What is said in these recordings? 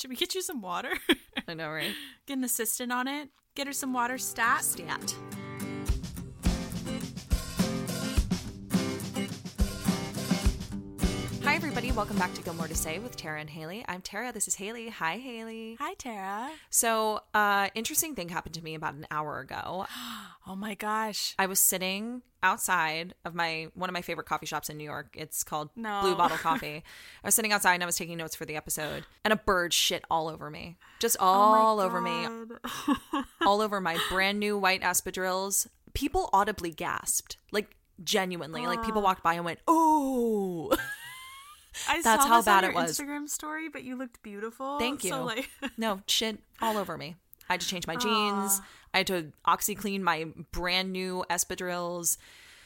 Should we get you some water? I know, right? Get an assistant on it. Get her some water stat. Stat. Everybody. Welcome back to Gilmore to Say with Tara and Haley. I'm Tara. This is Haley. Hi, Haley. Hi, Tara. So, uh, interesting thing happened to me about an hour ago. Oh my gosh. I was sitting outside of my one of my favorite coffee shops in New York. It's called No. Blue Bottle Coffee. I was sitting outside and I was taking notes for the episode, and a bird shit all over me, just all over me, all over my brand new white espadrilles. People audibly gasped, like genuinely, like people walked by and went, "Oh." I That's saw how bad on it was. Instagram story, but you looked beautiful. Thank you. So like, no shit all over me. I had to change my jeans. I had to oxy clean my brand new espadrilles.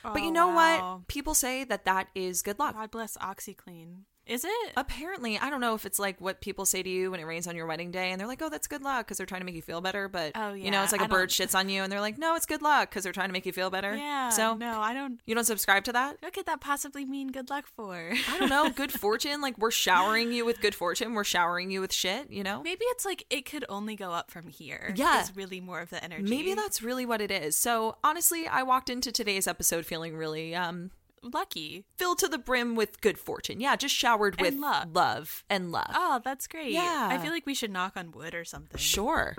But you Oh, know wow. what? People say that that is good luck. God bless OxiClean. Is it? Apparently, I don't know if it's like what people say to you when it rains on your wedding day, and they're like, "Oh, that's good luck" because they're trying to make you feel better. But Oh, yeah. you know, it's like a I bird don't- shits on you, and they're like, "No, it's good luck" because they're trying to make you feel better. yeah. So no, I don't. you don't subscribe to that? What could that possibly mean? Good luck for? I don't know. Good fortune. Like we're showering you with good fortune. We're showering you with shit. You know. Maybe it's like it could only go up from here. Yeah. is really more of the energy. Maybe that's really what it is. So honestly, I walked into today's episode feeling really um lucky. filled to the brim with good fortune. Yeah, just showered with love. love and love. Oh, that's great. Yeah. I feel like we should knock on wood or something. Sure.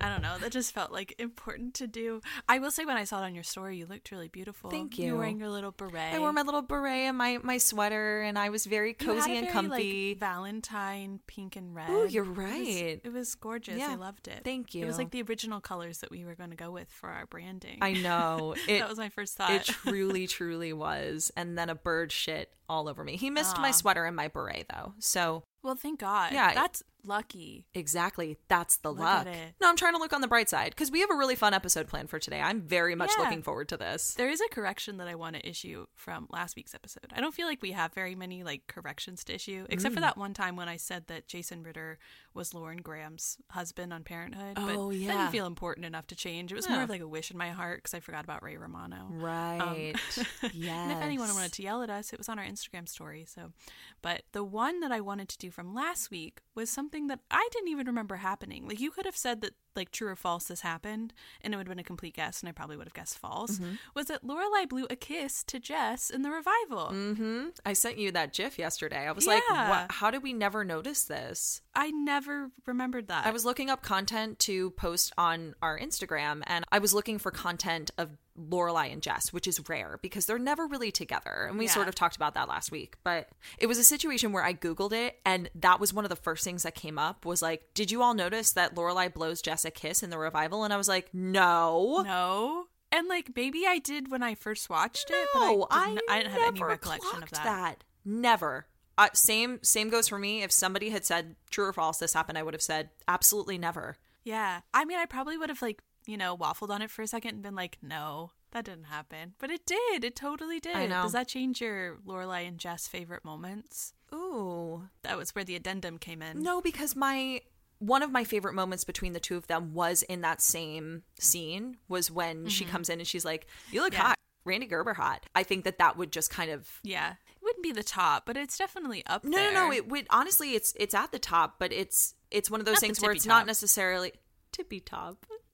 I don't know. That just felt like important to do. I will say, when I saw it on your story, you looked really beautiful. Thank You you. were wearing your little beret. I wore my little beret and my my sweater, and I was very cozy a and comfy. Like, Valentine pink and red. Oh, you're It was- right. It was, gorgeous. Yeah. I loved it. Thank you. It was like the original colors that we were going to go with for our branding. I know it. that was my first thought. it truly, truly was. And then a bird shit all over me. He missed my sweater and my beret though. So well, thank God. Yeah. that's lucky. exactly, that's the Look luck. No, I'm trying to look on the bright side because we have a really fun episode planned for today. I'm very much Yeah. looking forward to this. There is a correction that I want to issue from last week's episode. I don't feel like we have very many like corrections to issue, except Mm. for that one time when I said that Jason Ritter was Lauren Graham's husband on Parenthood. Oh, That yeah. didn't feel important enough to change. It was Yeah. more of like a wish in my heart because I forgot about Ray Romano. Um, right. yes. And if anyone wanted to yell at us, it was on our Instagram story. So, but the one that I wanted to do from last week was something that I didn't even remember happening. Like you could have said that, like true or false, this happened, and it would have been a complete guess, and I probably would have guessed false. Mm-hmm. Was that Lorelai blew a kiss to Jess in the revival? Mm-hmm. I sent you that GIF yesterday. I was like, what? how did we never notice this? I never remembered that. I was looking up content to post on our Instagram, and I was looking for content of Lorelai and Jess, which is rare because they're never really together. And we Yeah. sort of talked about that last week. But it was a situation where I Googled it, and that was one of the first things that came up was like, did you all notice that Lorelai blows Jess a kiss in the revival? And I was like, no. no. And like maybe I did when I first watched it, but I No, didn't, I didn't have any recollection of clocked that. Never. Uh, same same goes for me. If somebody had said true or false, this happened, I would have said absolutely never. Yeah. I mean, I probably would have, like, you know, waffled on it for a second and been like, no, that didn't happen. But it did. It totally did. I know. Does that change your Lorelai and Jess favorite moments? Ooh, That was where the addendum came in. no, because my one of my favorite moments between the two of them was in that same scene. Was when she comes in and she's like, "You look Mm-hmm. Yeah. hot." Rande Gerber hot. I think that that would just kind of Yeah. It wouldn't be the top, but it's definitely up no, there. no, no. It would honestly, it's it's at the top, but it's it's one of those Not things where it's not necessarily tippy top.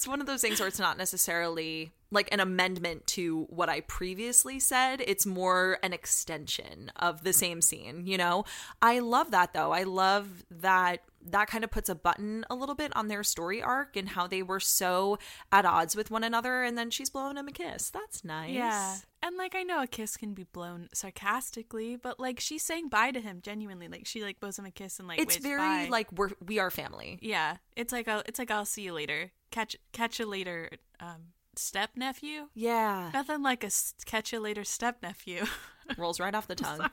it's one of those things where it's not necessarily like an amendment to what I previously said. It's more an extension of the same scene, you know? I love that though. I love that that kind of puts a button a little bit on their story arc and how they were so at odds with one another and then she's blowing him a kiss. That's nice. Yeah. And like I know a kiss can be blown sarcastically, but like she's saying bye to him genuinely. Like she like blows him a kiss and like It's very bye. like we're we are family. Yeah. It's like I'll, it's like I'll see you later. Catch catch you later um step nephew. Yeah. Nothing like a catch a later step nephew. rolls right off the tongue.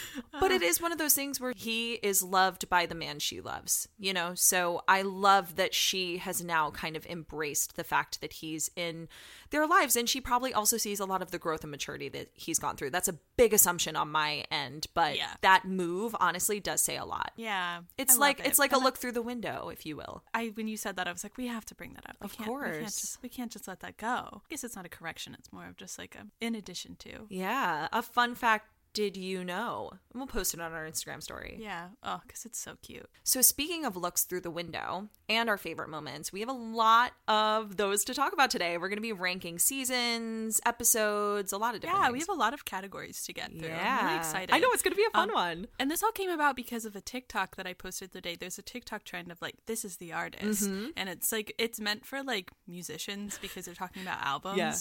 but it is one of those things where he is loved by the man she loves, you know? So I love that she has now kind of embraced the fact that he's in their lives. And she probably also sees a lot of the growth and maturity that he's gone through. That's a big assumption on my end, but Yeah. that move honestly does say a lot. yeah. It's I like it. it's like a look through the window, if you will. I when you said that I was like we have to bring that up. We Of can't, we can't course. just we can't just let that go. I guess it's not a correction, it's more of just like a in addition to. Yeah. A fun fact did you know? And we'll post it on our Instagram story. Yeah. Oh, because it's so cute. So, speaking of looks through the window and our favorite moments, we have a lot of those to talk about today. We're going to be ranking seasons, episodes, a lot of different Yeah, things. we have a lot of categories to get through. yeah. I'm really excited. I know it's going to be a fun Um, one. And this all came about because of a TikTok that I posted the day. There's a TikTok trend of like, this is the artist. Mm-hmm. And it's like, it's meant for like musicians because they're talking about albums. Yeah.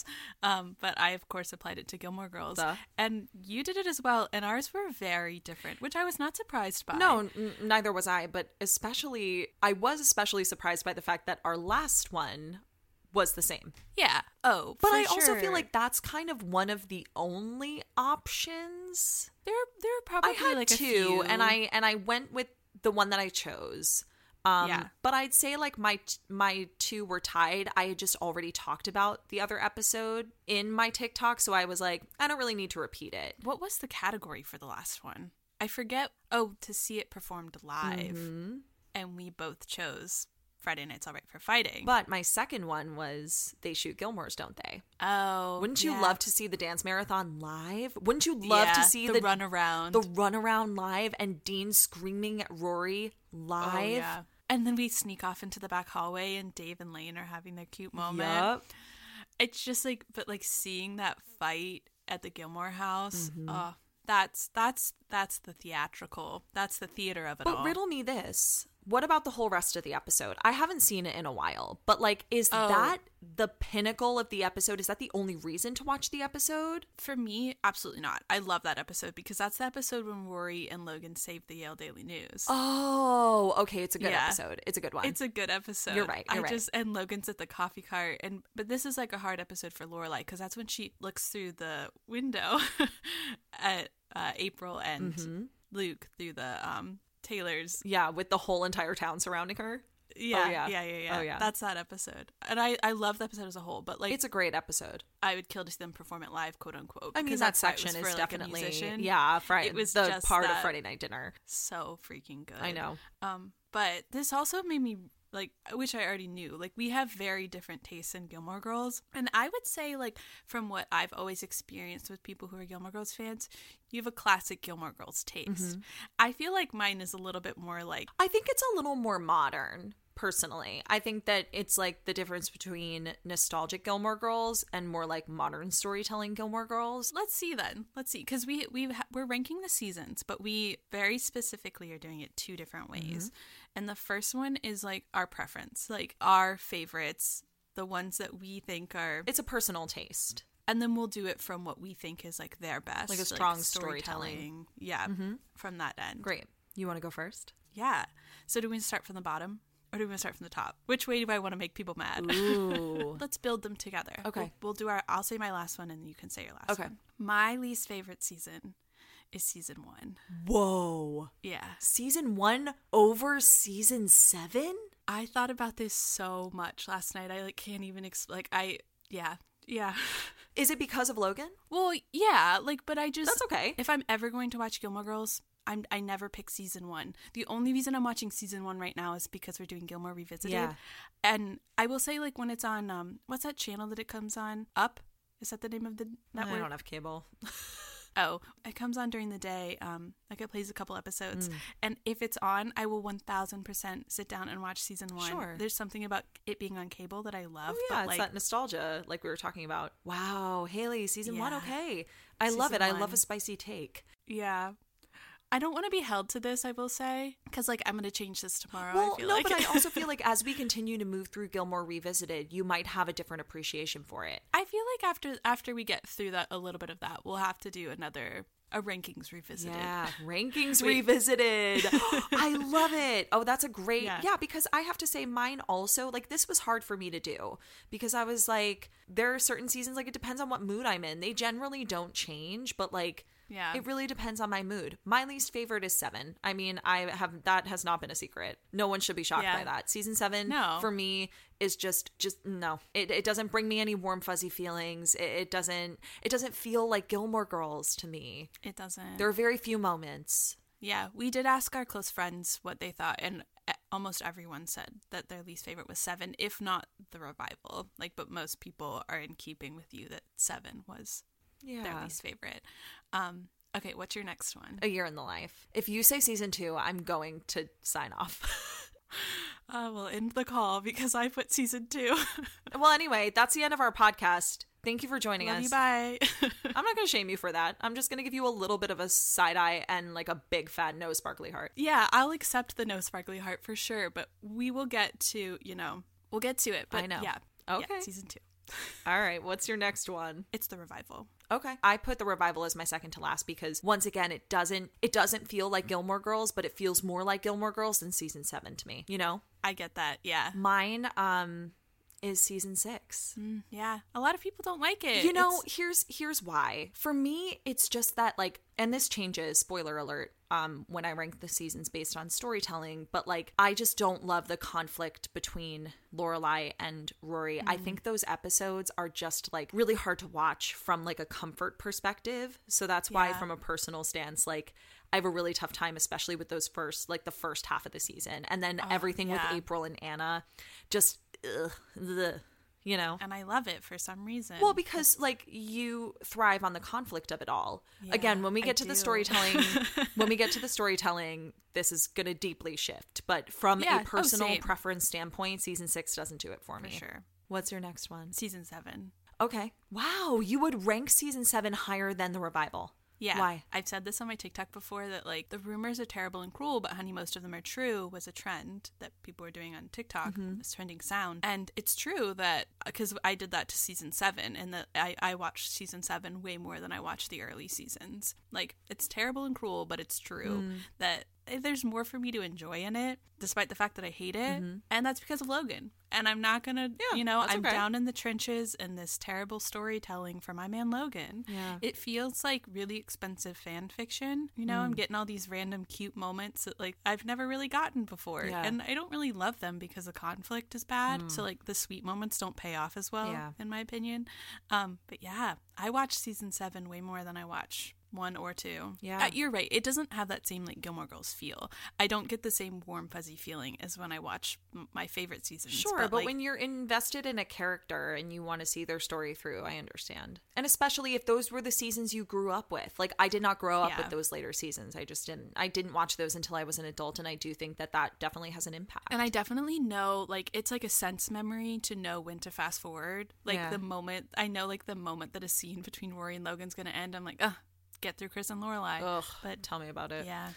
Um, but I, of course, applied it to Gilmore Girls. Duh. And you did it as well. And ours were very different, which I was not surprised by. No, n- neither was I, but especially, I was especially surprised by the fact that our last one was the same. Yeah. Oh, But I also feel like that's kind of one of the only options. there, there are probably I had like a two, and I and I went with the one that I chose. Um, Yeah. But I'd say like my my two were tied. I had just already talked about the other episode in my TikTok, so I was like, I don't really need to repeat it. What was the category for the last one? I forget. Oh, to see it performed live. Mm-hmm. And we both chose Friday Night's All Right for Fighting. But my second one was they shoot Gilmore's, don't they? oh. Wouldn't you yeah. love to see the dance marathon live? Wouldn't you love Yeah, to see the, the, run around? the runaround live and Dean screaming at Rory live? Oh, yeah. And then we sneak off into the back hallway, and Dave and Lane are having their cute moment. Yup. It's just like, but like seeing that fight at the Gilmore house. Mm-hmm. Oh, that's that's that's the theatrical. That's the theater of it But all. riddle me this. What about the whole rest of the episode? I haven't seen it in a while, but like, is Oh. that the pinnacle of the episode? Is that the only reason to watch the episode? For me, absolutely not. I love that episode because that's the episode when Rory and Logan saved the Yale Daily News. Oh, okay. It's a good Yeah. episode. It's a good one. It's a good episode. You're right, you're I right. just and Logan's at the coffee cart, and but this is like a hard episode for Lorelai because that's when she looks through the window at uh, April and Mm-hmm. Luke through the um Taylor's. yeah, with the whole entire town surrounding her. Yeah, yeah. yeah, yeah, yeah, Oh, yeah. That's that episode, and I I love the episode as a whole. But like, It's a great episode. I would kill to see them perform it live, quote unquote. I mean, that section for, is like, a definitely musician. yeah. Friday. It was the just part of Friday night dinner. so freaking good. I know. Um, but this also made me like, which I already knew. Like, we have very different tastes in Gilmore Girls, and I would say, like, from what I've always experienced with people who are Gilmore Girls fans, you have a classic Gilmore Girls taste. Mm-hmm. I feel like mine is a little bit more like, I think it's a little more modern, personally. I think that it's like the difference between nostalgic Gilmore Girls and more like modern storytelling Gilmore Girls. let's see then, let's see, because we we we're ranking the seasons, but we very specifically are doing it two different ways, and the first one is like our preference, like our favorites. The ones that we think are It's a personal taste. and then we'll do it from what we think is like their best Like a strong storytelling. yeah mm-hmm. from that end Great. You want to go first? yeah so do we start from the bottom or do we want to start from the top which way do i want to make people mad Ooh. let's build them together Okay. we'll, we'll do our i'll say my last one and you can say your last Okay. one my least favorite season is season one Whoa. yeah Season one over season seven? i thought about this so much last night i like can't even exp- like i yeah yeah Is it because of Logan? well yeah like but i just That's okay. If I'm ever going to watch Gilmore Girls, I'm I never pick season one. The only reason I'm watching season one right now is because we're doing Gilmore Revisited. Yeah. And I will say, like when it's on, um, what's that channel that it comes on? Up. Is that the name of the network? I don't have cable. Oh, it comes on during the day. Um, like it plays a couple episodes, Mm. and if it's on, I will one thousand percent sit down and watch season one. Sure. There's something about it being on cable that I love. Oh, yeah, but it's like, that nostalgia, like we were talking about. Wow, Haley, season one, okay. I love it. Season I love a spicy take. yeah. I don't want to be held to this. I will say because like I'm gonna change this tomorrow. Well, I feel no, like. but I also feel like as we continue to move through Gilmore Revisited, you might have a different appreciation for it. I feel like after after we get through that a little bit of that, we'll have to do another a rankings revisited. Yeah, rankings revisited. I love it. Oh, that's a great. Yeah. Yeah. because I have to say mine also like this was hard for me to do because I was like there are certain seasons like it depends on what mood I'm in. They generally don't change, but like Yeah. It really depends on my mood. My least favorite is 7. I mean, I have that has not been a secret. No one should be shocked Yeah. by that. Season 7 No. for me is just just no. It it doesn't bring me any warm fuzzy feelings. It, it doesn't it doesn't feel like Gilmore Girls to me. It doesn't. There are very few moments. yeah, we did ask our close friends what they thought, and uh, almost everyone said that their least favorite was seven, if not the revival. Like, but most people are in keeping with you that seven was their Yeah. least favorite. Um, Okay, what's your next one? A Year in the Life. If you say season two, I'm going to sign off. Uh, we'll end the call because I put season two. well, anyway, that's the end of our podcast. Thank you for joining Love us. you, bye. I'm not going to shame you for that. I'm just going to give you a little bit of a side eye and like a big fat no sparkly heart. yeah, I'll accept the no sparkly heart for sure, but we will get to, you know, we'll get to it. But I know. Yeah. Okay. Yeah, season two. All right, what's your next one? It's the revival. Okay. I put the revival as my second to last because once again it doesn't it doesn't feel like Gilmore Girls, but it feels more like Gilmore Girls than season 7 to me, you know? I get that. Yeah. Mine um is season 6. Mm, yeah. A lot of people don't like it. You know, It's- here's here's why. For me, it's just that like and this changes, spoiler alert, um when I rank the seasons based on storytelling, but like I just don't love the conflict between Lorelai and Rory. I think those episodes are just like really hard to watch from like a comfort perspective. So that's why Yeah. from a personal stance like I have a really tough time especially with those first like the first half of the season. And then everything yeah. with April and Anna just ugh, ugh, you know. and I love it for some reason. Well, because like you thrive on the conflict of it all. Again, when we I get to the storytelling, when we get to the storytelling, this is going to deeply shift. But from Yeah, a oh, personal same. preference standpoint, season six doesn't do it for, for me. sure. What's your next one? Season seven. Okay. Wow, you would rank season seven higher than the revival. Yeah. Why? I've said this on my TikTok before that like the rumors are terrible and cruel, but honey, most of them are true was a trend that people were doing on TikTok, Mm-hmm. this trending sound. And it's true that because I did that to season seven and that I, I watched season seven way more than I watched the early seasons. Like it's terrible and cruel, but it's true Mm. that there's more for me to enjoy in it, despite the fact that I hate it. Mm-hmm. And that's because of Logan. And I'm not gonna, Yeah, you know, I'm okay. down in the trenches in this terrible storytelling for my man Logan. Yeah. It feels like really expensive fan fiction. You know, Mm. I'm getting all these random cute moments that like I've never really gotten before. Yeah. And I don't really love them because the conflict is bad. So like the sweet moments don't pay off as well, Mm. Yeah. in my opinion. Um, but yeah, I watch season seven way more than I watch one or two. Yeah. Uh, you're right. It doesn't have that same like Gilmore Girls feel. I don't get the same warm fuzzy feeling as when I watch m- my favorite seasons. Sure, but, like, when you're invested in a character and you want to see their story through, I understand. And especially if those were the seasons you grew up with. Like I did not grow up Yeah. with those later seasons. I just didn't. I didn't watch those until I was an adult, and I do think that that definitely has an impact. And I definitely know, like, it's like a sense memory to know when to fast forward. Like, Yeah. the moment, I know, like, the moment that a scene between Rory and Logan's going to end, I'm like, ugh, get through Chris and Lorelai. Ugh, But tell me about it. yeah.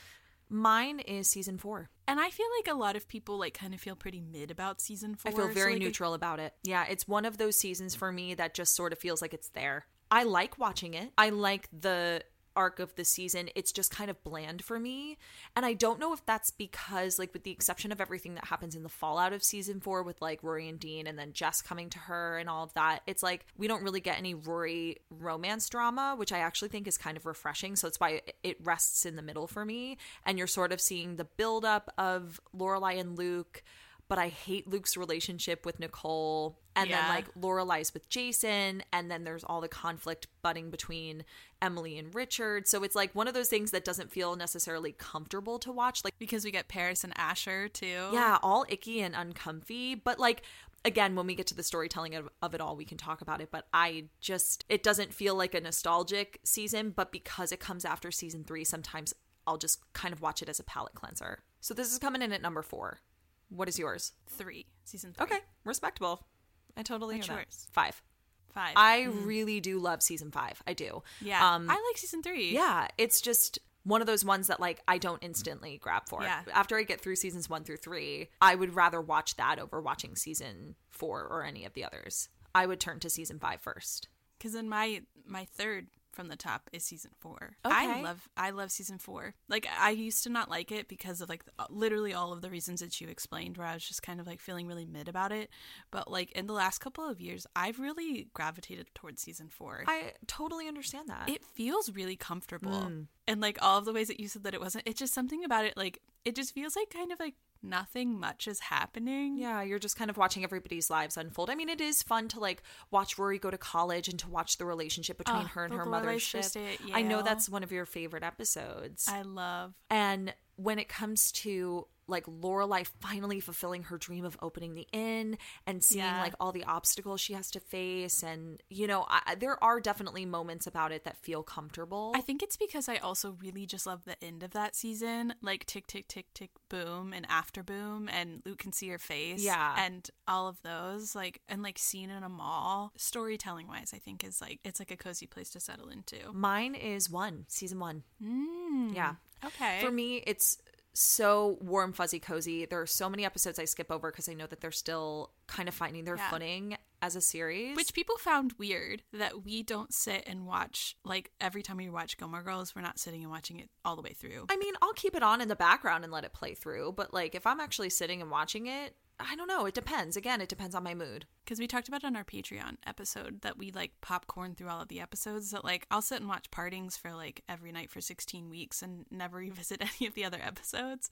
Mine is season four. And I feel like a lot of people, like, kind of feel pretty mid about season four. I feel So, very like, I- neutral about it. Yeah, it's one of those seasons for me that just sort of feels like it's there. I like watching it. I like the arc of the season. It's just kind of bland for me. And I don't know if that's because, like, with the exception of everything that happens in the fallout of season four with, like, Rory and Dean and then Jess coming to her and all of that, it's like we don't really get any Rory romance drama, which I actually think is kind of refreshing. So it's why it- rests in the middle for me. And you're sort of seeing the buildup of Lorelai and Luke but I hate Luke's relationship with Nicole. And then Yeah. like Lorelai's with Jason, and then there's all the conflict budding between Emily and Richard. So it's like one of those things that doesn't feel necessarily comfortable to watch. Like, Because we get Paris and Asher, too. yeah, all icky and uncomfy. But like again, when we get to the storytelling of, of it all, we can talk about it. But I just it doesn't feel like a nostalgic season, but because it comes after season three, sometimes I'll just kind of watch it as a palate cleanser. So this is coming in at number four. What is yours? Three. Season three. Okay, respectable. I totally What's hear that. yours? Five. Five. I really do love season five. I do. yeah. Um, I like season three. yeah, it's just one of those ones that like I don't instantly grab for. Yeah. After I get through seasons one through three, I would rather watch that over watching season four or any of the others. I would turn to season five first. Because in my my third from the top is season four. I love I love season four. Like I used to not like it because of like literally all of the reasons that you explained, where I was just kind of like feeling really mid about it. But like in the last couple of years, I've really gravitated towards season four. I totally understand that. it feels really comfortable, Mm. and like all of the ways that you said that it wasn't. It's just something about it. Like it just feels like kind of like nothing much is happening. Yeah, you're just kind of watching everybody's lives unfold. I mean, it is fun to like watch Rory go to college and to watch the relationship between Oh, her and her Lorelai's mother's ship. first day at I know that's one of your favorite episodes. I love. And when it comes to like Lorelai finally fulfilling her dream of opening the inn and seeing Yeah. like all the obstacles she has to face and you know I, there are definitely moments about it that feel comfortable I think it's because I also really just love the end of that season, like tick tick tick tick boom and after boom and Luke can see her face. Yeah. And all of those, like and like scene in a mall, storytelling wise, I think is like it's like a cozy place to settle into. mine is one season one Mm. yeah Okay. For me, it's so warm, fuzzy, cozy. There are so many episodes I skip over because I know that they're still kind of finding their Yeah. footing as a series. Which people found weird that we don't sit and watch like every time we watch Gilmore Girls, we're not sitting and watching it all the way through. I mean, I'll keep it on in the background and let it play through. But like, if I'm actually sitting and watching it, I don't know. It depends. Again, it depends on my mood. because we talked about on our Patreon episode that we like popcorn through all of the episodes. That like I'll sit and watch Partings for like every night for 16 weeks and never revisit any of the other episodes.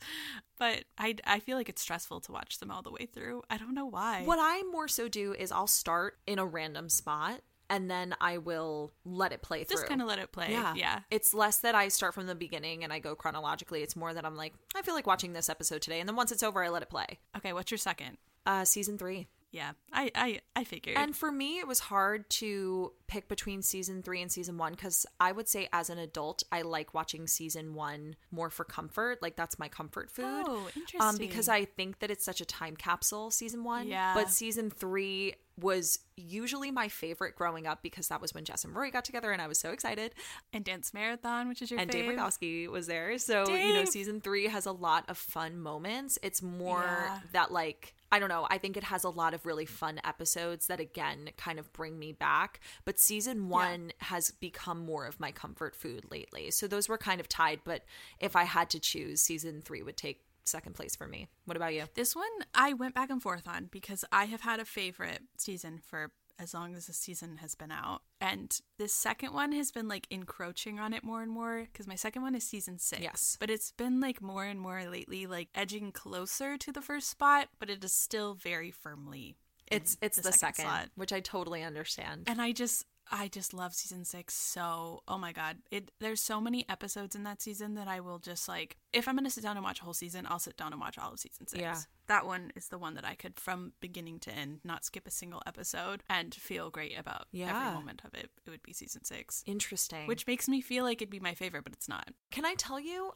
But I I feel like it's stressful to watch them all the way through. I don't know why. What I more so do is I'll start in a random spot and then I will let it play through. Just kind of let it play. Yeah. Yeah. It's less that I start from the beginning and I go chronologically. It's more that I'm like, I feel like watching this episode today. And then once it's over, I let it play. Okay. What's your second? Uh, season three. Yeah. I I I figured. And for me, it was hard to pick between season three and season one because I would say, as an adult, I like watching season one more for comfort. Like, that's my comfort food. Oh, Um, because. I think that it's such a time capsule, season one. Yeah. But season three was usually my favorite growing up because that was when Jess and Rory got together and I was so excited. and Dance Marathon, which is your and Dave fave. Rygalski was there. So, you know, season three has a lot of fun moments. It's more Yeah. that, like, I don't know. I think it has a lot of really fun episodes that, again, kind of bring me back. But season one has become more of my comfort food lately. So those were kind of tied. But if I had to choose, season three would take second place for me. What about you? This one I went back and forth on because I have had a favorite season for as long as the season has been out. And this second one has been like encroaching on it more and more because my second one is season six. Yes. But it's been like more and more lately, like edging closer to the first spot, but it is still very firmly. It's it's the, second, slot. which I totally understand. And I just I just love season 6 so oh my god. It there's so many episodes in that season that I will just like if I'm going to sit down and watch a whole season, I'll sit down and watch all of season 6. Yeah. That one is the one that I could from beginning to end not skip a single episode and feel great about Yeah. every moment of it. It would be season 6. Interesting. Which makes me feel like it'd be my favorite, but it's not. Can I tell you,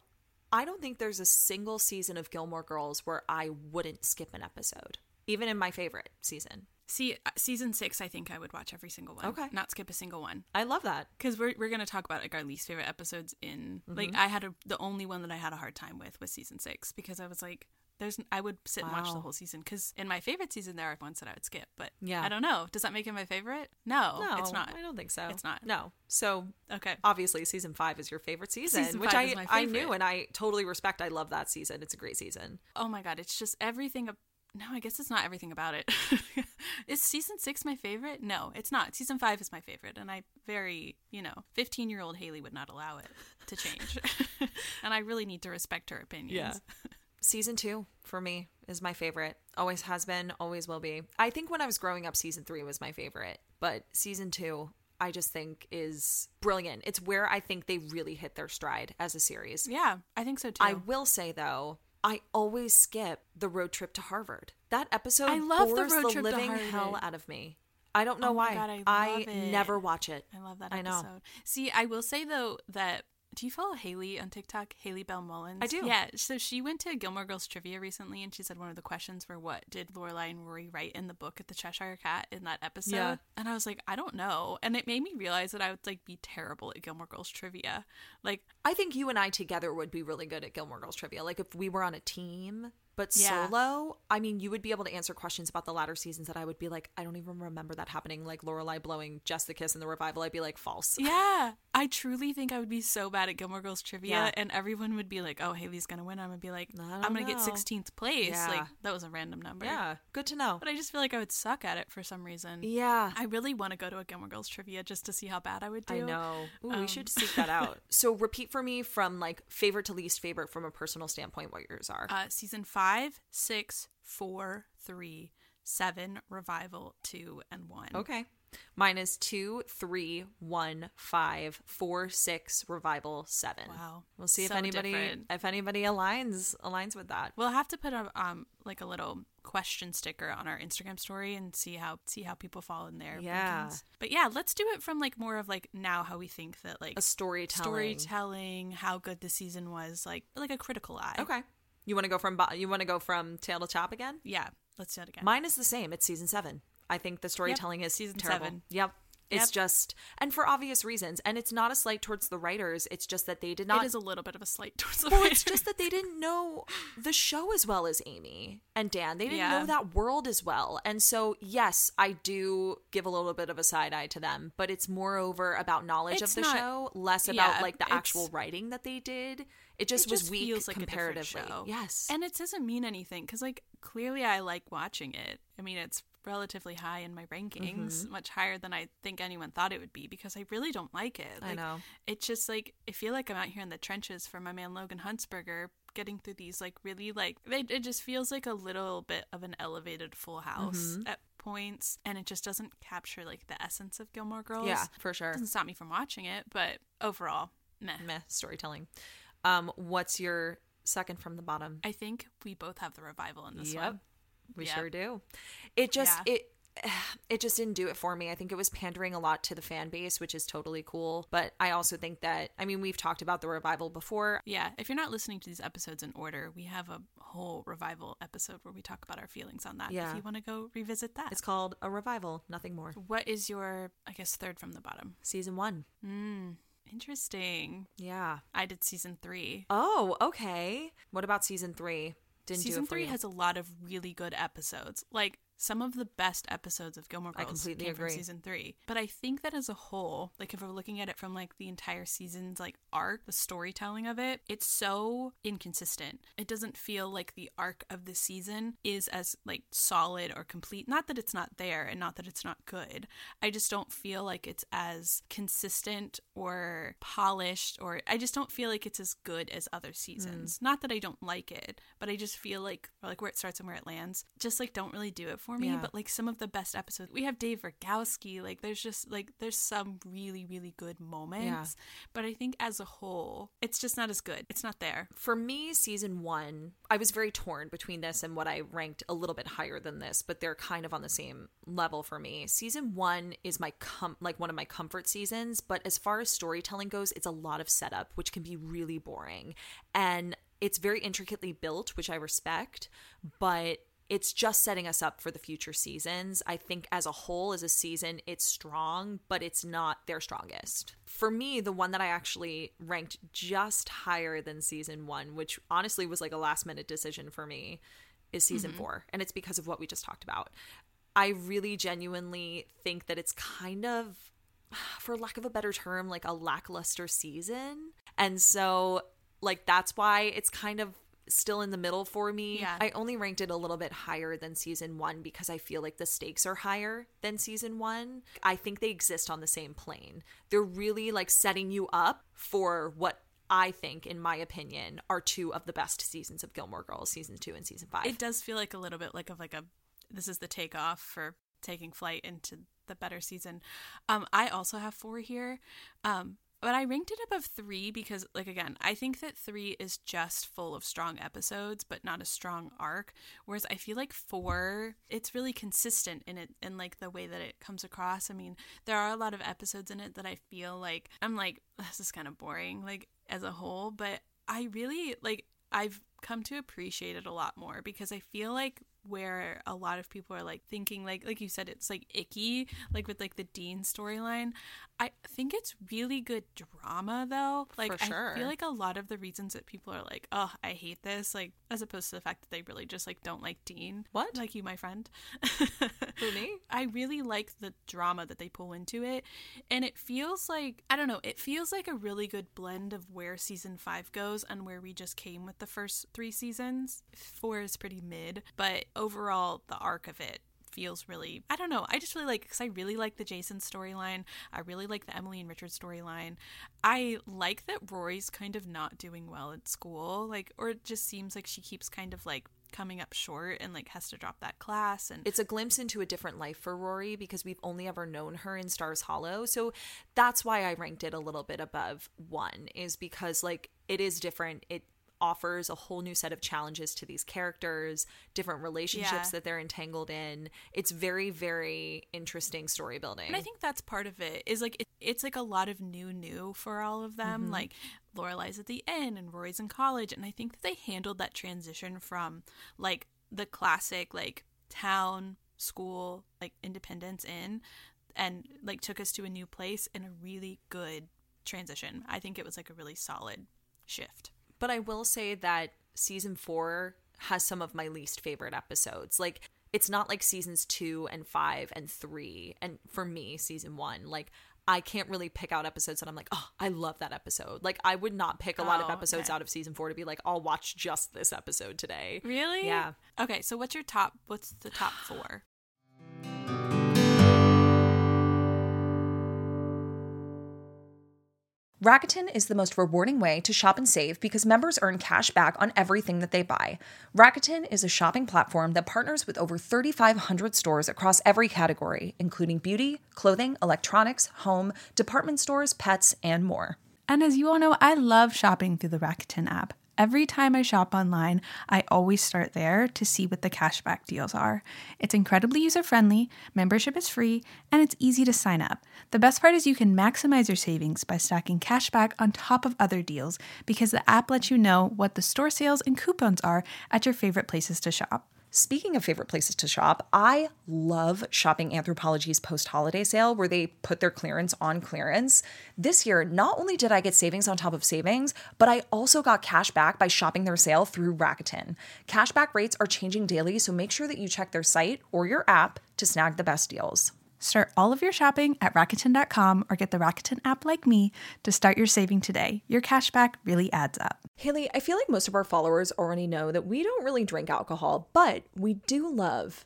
I don't think there's a single season of Gilmore Girls where I wouldn't skip an episode, even in my favorite season. See, uh, season 6 I think I would watch every single one. Okay. Not skip a single one. I love that. because we're, we're going to talk about like our least favorite episodes in like Mm-hmm. i had a the only one that i had a hard time with was season six because i was like there's i would sit and watch the whole season because in my favorite season there are ones that i would skip but Yeah. i don't know does that make it my favorite no, No, it's not I don't think so. It's not. No. So okay obviously, season five is your favorite season, Season which I I knew and I totally respect. I love that season. It's a great season. oh my god it's just everything no i guess it's not everything about it is season six my favorite no it's not season five is my favorite and i very you know 15 year old haley would not allow it to change and i really need to respect her opinions Yeah. Season two for me is my favorite. Always has been, always will be. I think when I was growing up, season three was my favorite, but season two, I just think is brilliant. It's where I think they really hit their stride as a series. Yeah, I think so too. I will say though, I always skip the road trip to Harvard. That episode I love the road the trip living Harvard. hell out of me. I don't know Oh why. God, I it. never watch it. I love that I episode. know. See, I will say though that do you follow Haley on TikTok? Haley Bell Mullins. I do. Yeah. So she went to Gilmore Girls trivia recently, and she said one of the questions were, "What did Lorelai and Rory write in the book at the Cheshire Cat in that episode?" Yeah. And I was like, I don't know, and it made me realize that I would like be terrible at Gilmore Girls trivia. Like, I think you and I together would be really good at Gilmore Girls trivia. Like if we were on a team, but Yeah. solo, I mean, you would be able to answer questions about the latter seasons that I would be like, I don't even remember that happening. Like Lorelai blowing Jess the kiss in the revival, I'd be like, false. yeah, I truly think I would be so bad at Gilmore Girls trivia, Yeah. and everyone would be like, "Oh, Haley's gonna win." I'm gonna be like, "I'm gonna get 16th place." Yeah. Like that was a random number. Yeah, good to know. But I just feel like I would suck at it for some reason. Yeah. I really want to go to a Gilmore Girls trivia just to see how bad I would do. I know. Ooh, we Um, should seek that out. So repeat for me from like favorite to least favorite from a personal standpoint what yours are. Uh, season five, six, four, three, seven, revival, two, and one. okay. Mine is two, three, one, five, four, six, revival, seven. Wow. We'll see if anybody different. if anybody aligns aligns with that. We'll have to put a um like a little question sticker on our Instagram story and see how see how people fall in there. Yeah. But yeah, let's do it from like more of like now how we think that like A storytelling. storytelling, how good the season was, like like a critical eye. Okay. You want to go from bo- you want to go from tail to top again? Yeah. Let's do it again. Mine is the same. It's season seven. I think the storytelling is season terrible. seven. Yep. It's Yep. just, and for obvious reasons. And it's not a slight towards the writers. It's just that they did not. it is a little bit of a slight towards the well, it's just that they didn't know the show as well as Amy and Dan. They didn't Yeah. know that world as well. And so, yes, I do give a little bit of a side eye to them, but it's moreover about knowledge It's of the not- show, less about yeah, like the actual writing that they did. It just It was just weak feels like comparatively. Yes. And it doesn't mean anything because, like, clearly I like watching it. I mean, it's relatively high in my rankings, Mm-hmm. much higher than I think anyone thought it would be because I really don't like it. I know. It's just like, I feel like I'm out here in the trenches for my man Logan Huntzberger getting through these, like, really, like, it, it just feels like a little bit of an elevated full house Mm-hmm. at points and it just doesn't capture, like, the essence of Gilmore Girls. yeah, for sure. doesn't stop me from watching it, but overall, meh. Meh, storytelling. Um, what's your second from the bottom? I think we both have the revival in this Yep. one. We Yep. sure do. It just Yeah. it it just didn't do it for me. I think it was pandering a lot to the fan base, which is totally cool. But I also think that I mean we've talked about the revival before. Yeah, if you're not listening to these episodes in order, we have a whole revival episode where we talk about our feelings on that. Yeah. If you want to go revisit that. It's called a revival, nothing more. what is your, I guess, third from the bottom? Season one. Mm, interesting. Yeah. I did season three. Oh, okay. What about season three? Didn't season three you. has a lot of really good episodes. Like some of the best episodes of Gilmore Girls I completely came agree. from season three. But I think that as a whole, like if we're looking at it from like the entire season's like arc, the storytelling of it, it's so inconsistent. It doesn't feel like the arc of the season is as like solid or complete. Not that it's not there and not that it's not good. I just don't feel like it's as consistent or polished or I just don't feel like it's as good as other seasons. Mm. Not that I don't like it, but I just feel like like where it starts and where it lands just like don't really do it for me. Yeah. But like some of the best episodes, we have Dave Rygalski. Like there's just like there's some really really good moments. But I think as a whole, it's just not as good. It's not there. for me, season one, I was very torn between this and what I ranked a little bit higher than this, but they're kind of on the same level for me. Season one is my com- like one of my comfort seasons, but as far as storytelling goes, it's a lot of setup, which can be really boring, and it's very intricately built, which I respect, but it's just setting us up for the future seasons. I think as a whole, as a season, it's strong, but it's not their strongest. For me, the one that I actually ranked just higher than season one, which honestly was like a last minute decision for me, is season mm-hmm. four. And it's because of what we just talked about. I really genuinely think that it's kind of, for lack of a better term, like a lackluster season. And so, like, that's why it's kind of still in the middle for me. Yeah. I only ranked it a little bit higher than season one because I feel like the stakes are higher than season one. I think they exist on the same plane. They're really like setting you up for what I think, in my opinion, are two of the best seasons of Gilmore Girls, season two and season five. It does feel like a little bit like of like a this is the takeoff for taking flight into the better season. Um, I also have four here. Um, but I ranked it above three because, like, again, I think that three is just full of strong episodes, but not a strong arc. Whereas I feel like four, it's really consistent in it in like the way that it comes across. I mean, there are a lot of episodes in it that I feel like I'm like this is kind of boring, like as a whole. But I really like I've come to appreciate it a lot more because I feel like where a lot of people are like thinking like like you said it's like icky like with like the Dean storyline I think it's really good drama though like For sure. I feel like a lot of the reasons that people are like oh I hate this like as opposed to the fact that they really just like don't like Dean What? like you my friend For me? I really like the drama that they pull into it. And it feels like, I don't know, it feels like a really good blend of where season five goes and where we just came with the first three seasons. Four is pretty mid, but overall, the arc of it feels really I don't know I just really like because I really like the Jason storyline I really like the Emily and Richard storyline I like that Rory's kind of not doing well at school like or it just seems like she keeps kind of like coming up short and like has to drop that class and it's a glimpse into a different life for Rory because we've only ever known her in Stars Hollow. So that's why I ranked it a little bit above 1 is because like it is different. It offers a whole new set of challenges to these characters, different relationships Yeah. that they're entangled in. It's very very interesting story building. And I think that's part of it is like it, it's like a lot of new new for all of them. Mm-hmm. Like Lorelai's at the inn and Rory's in college, and I think that they handled that transition from like the classic like town school like Independence Inn, and like took us to a new place in a really good transition. I think it was like a really solid shift. But I will say that season four has some of my least favorite episodes. Like, it's not like seasons two and five and three. And for me, season one, like, I can't really pick out episodes that I'm like, oh, I love that episode. Like, I would not pick a lot of Oh, episodes okay. out of season four to be like, I'll watch just this episode today. Really? Yeah. Okay, so what's your top? What's the top four? Rakuten is the most rewarding way to shop and save because members earn cash back on everything that they buy. Rakuten is a shopping platform that partners with over 3,500 stores across every category, including beauty, clothing, electronics, home, department stores, pets, and more. And as you all know, I love shopping through the Rakuten app. Every time I shop online, I always start there to see what the cashback deals are. It's incredibly user friendly, membership is free, and it's easy to sign up. The best part is you can maximize your savings by stacking cashback on top of other deals because the app lets you know what the store sales and coupons are at your favorite places to shop. Speaking of favorite places to shop, I love shopping Anthropologie's post holiday sale where they put their clearance on clearance. This year, not only did I get savings on top of savings, but I also got cash back by shopping their sale through Rakuten. Cashback rates are changing daily, so make sure that you check their site or your app to snag the best deals. Start all of your shopping at Rakuten.com or get the Rakuten app like me to start your saving today. Your cashback really adds up. Haley, I feel like most of our followers already know that we don't really drink alcohol, but we do love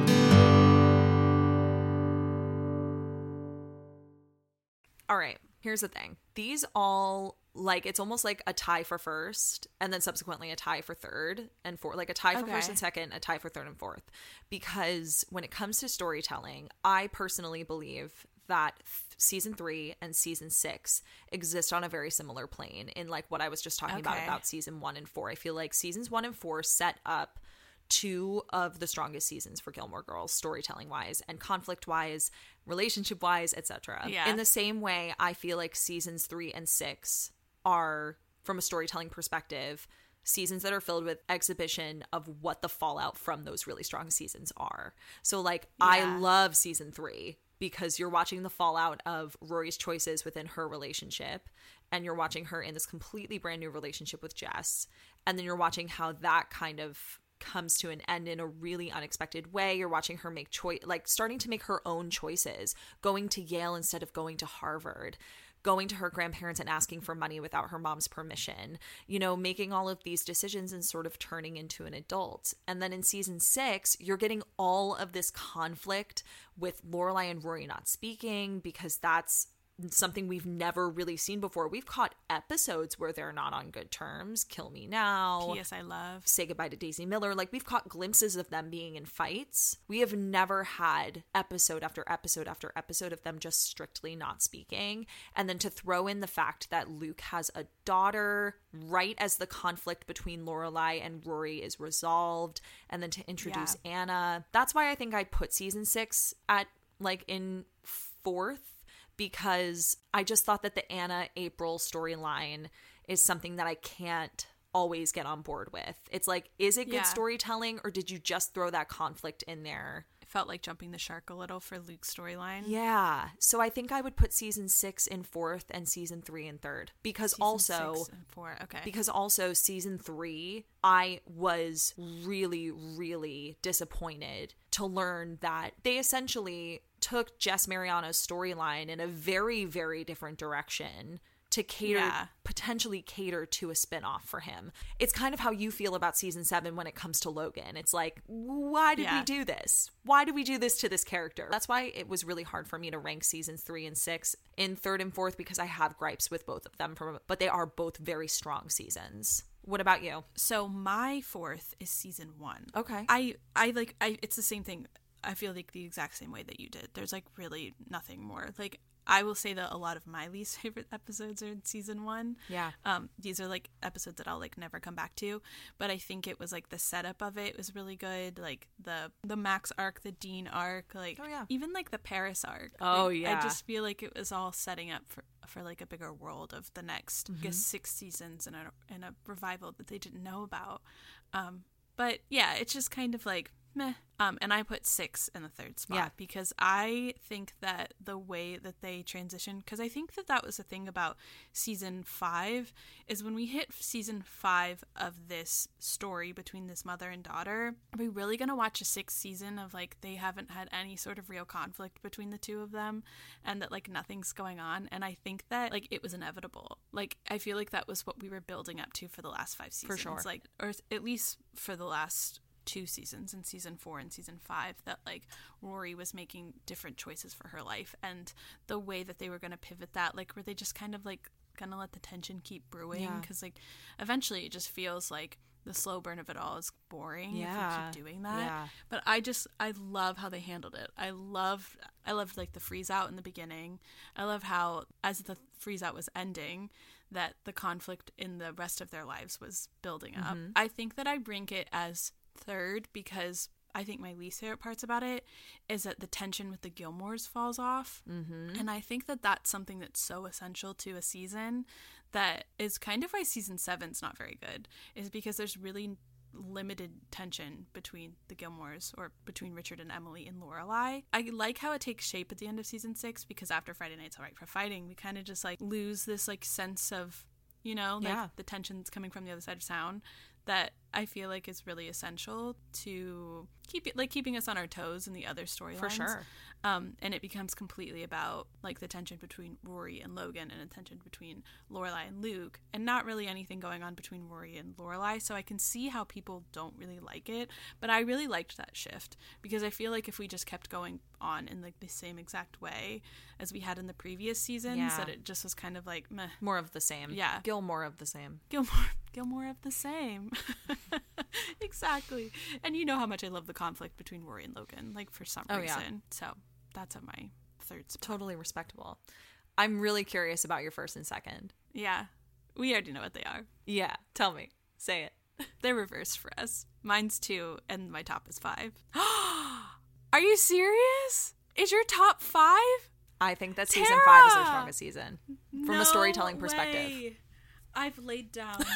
All right, here's the thing. These all like it's almost like a tie for first and then subsequently a tie for third and fourth like a tie for first and second, a tie for third and fourth. Because when it comes to storytelling, I personally believe that th- season 3 and season 6 exist on a very similar plane in like what I was just talking about about season 1 and 4. I feel like seasons 1 and 4 set up two of the strongest seasons for Gilmore Girls, storytelling wise and conflict wise, relationship wise, etc. Yeah. In the same way, I feel like seasons three and six are, from a storytelling perspective, seasons that are filled with exhibition of what the fallout from those really strong seasons are. So, like, I love season three because you're watching the fallout of Rory's choices within her relationship and you're watching her in this completely brand new relationship with Jess. And then you're watching how that kind of comes to an end in a really unexpected way. You're watching her make choice like starting to make her own choices, going to Yale instead of going to Harvard, going to her grandparents and asking for money without her mom's permission. You know, making all of these decisions and sort of turning into an adult. And then in season 6, you're getting all of this conflict with Lorelai and Rory not speaking because that's something we've never really seen before. We've caught episodes where they're not on good terms. Kill Me Now. P.S. I love. Say Goodbye to Daisy Miller. Like we've caught glimpses of them being in fights. We have never had episode after episode after episode of them just strictly not speaking. And then to throw in the fact that Luke has a daughter right as the conflict between Lorelai and Rory is resolved, and then to introduce Anna. That's why I think I put season six at like in fourth because I just thought that the Anna April storyline is something that I can't always get on board with. It's like, is it good Yeah. storytelling or did you just throw that conflict in there? It felt like jumping the shark a little for Luke's storyline. Yeah. So I think I would put season six in fourth and season three in third because Season also. four. Okay. Because also season three, I was really, really disappointed to learn that they essentially took Jess Mariano's storyline in a very, very different direction to cater Yeah. potentially cater to a spin-off for him. It's kind of how you feel about season 7 when it comes to Logan. It's like, why did we do this? Why did we do this to this character? That's why it was really hard for me to rank seasons 3 and 6 in third and fourth because I have gripes with both of them from but they are both very strong seasons. What about you? so my fourth is season one. Okay. I I like I it's the same thing. I feel like the exact same way that you did. There's like really nothing more. Like I will say that a lot of my least favorite episodes are in season one. Yeah. Um, these are like episodes that I'll like never come back to. But I think it was like the setup of it was really good. Like the the Max arc, the Dean arc, like Oh, yeah. even like the Paris arc. Oh, Like, yeah. I just feel like it was all setting up for for like a bigger world of the next Mm-hmm. guess six seasons and a and a revival that they didn't know about. Um, but yeah, it's just kind of like meh. Um, and I put six in the third spot Yeah. because I think that the way that they transition, because I think that that was the thing about season five, is when we hit season five of this story between this mother and daughter, are we really going to watch a sixth season of like they haven't had any sort of real conflict between the two of them and that like nothing's going on? And I think that like it was inevitable. Like, I feel like that was what we were building up to for the last five seasons. For sure. Like, or at least for the last two seasons in season four and season five that like Rory was making different choices for her life and the way that they were going to pivot that like were they just kind of like gonna let the tension keep brewing Yeah. because like eventually it just feels like the slow burn of it all is boring Yeah. if we keep doing that Yeah. but I just I love how they handled it I love I loved like the freeze out in the beginning I love how as the freeze out was ending that the conflict in the rest of their lives was building up Mm-hmm. I think that I rank it as third because I think my least favorite parts about it is that the tension with the Gilmores falls off. Mm-hmm. And I think that that's something that's so essential to a season that is kind of why season seven's not very good, is because there's really limited tension between the Gilmores or between Richard and Emily and Lorelai. I like how it takes shape at the end of season six because after Friday Night's Alright for Fighting, we kind of just like lose this like sense of, you know, like Yeah. the tensions coming from the other side of town that I feel like is really essential to keep it like keeping us on our toes in the other storylines. For sure. Um, and it becomes completely about like the tension between Rory and Logan and the tension between Lorelai and Luke, and not really anything going on between Rory and Lorelai. So I can see how people don't really like it, but I really liked that shift because I feel like if we just kept going on in like the same exact way as we had in the previous seasons, Yeah. that it just was kind of like meh. More of the same. Yeah. Gilmore of the same. Gilmore, Gilmore of the same. exactly. And you know how much I love the conflict between Rory and Logan, like for some Oh, yeah. reason. So that's at my third spot. Totally respectable. I'm really curious about your first and second. Yeah. We already know what they are. Yeah. Tell me. Say it. They're reversed for us. Mine's two, and my top is five. are you serious? Is your top five? I think that season five is Tara! strongest season from No a storytelling perspective. I've laid down.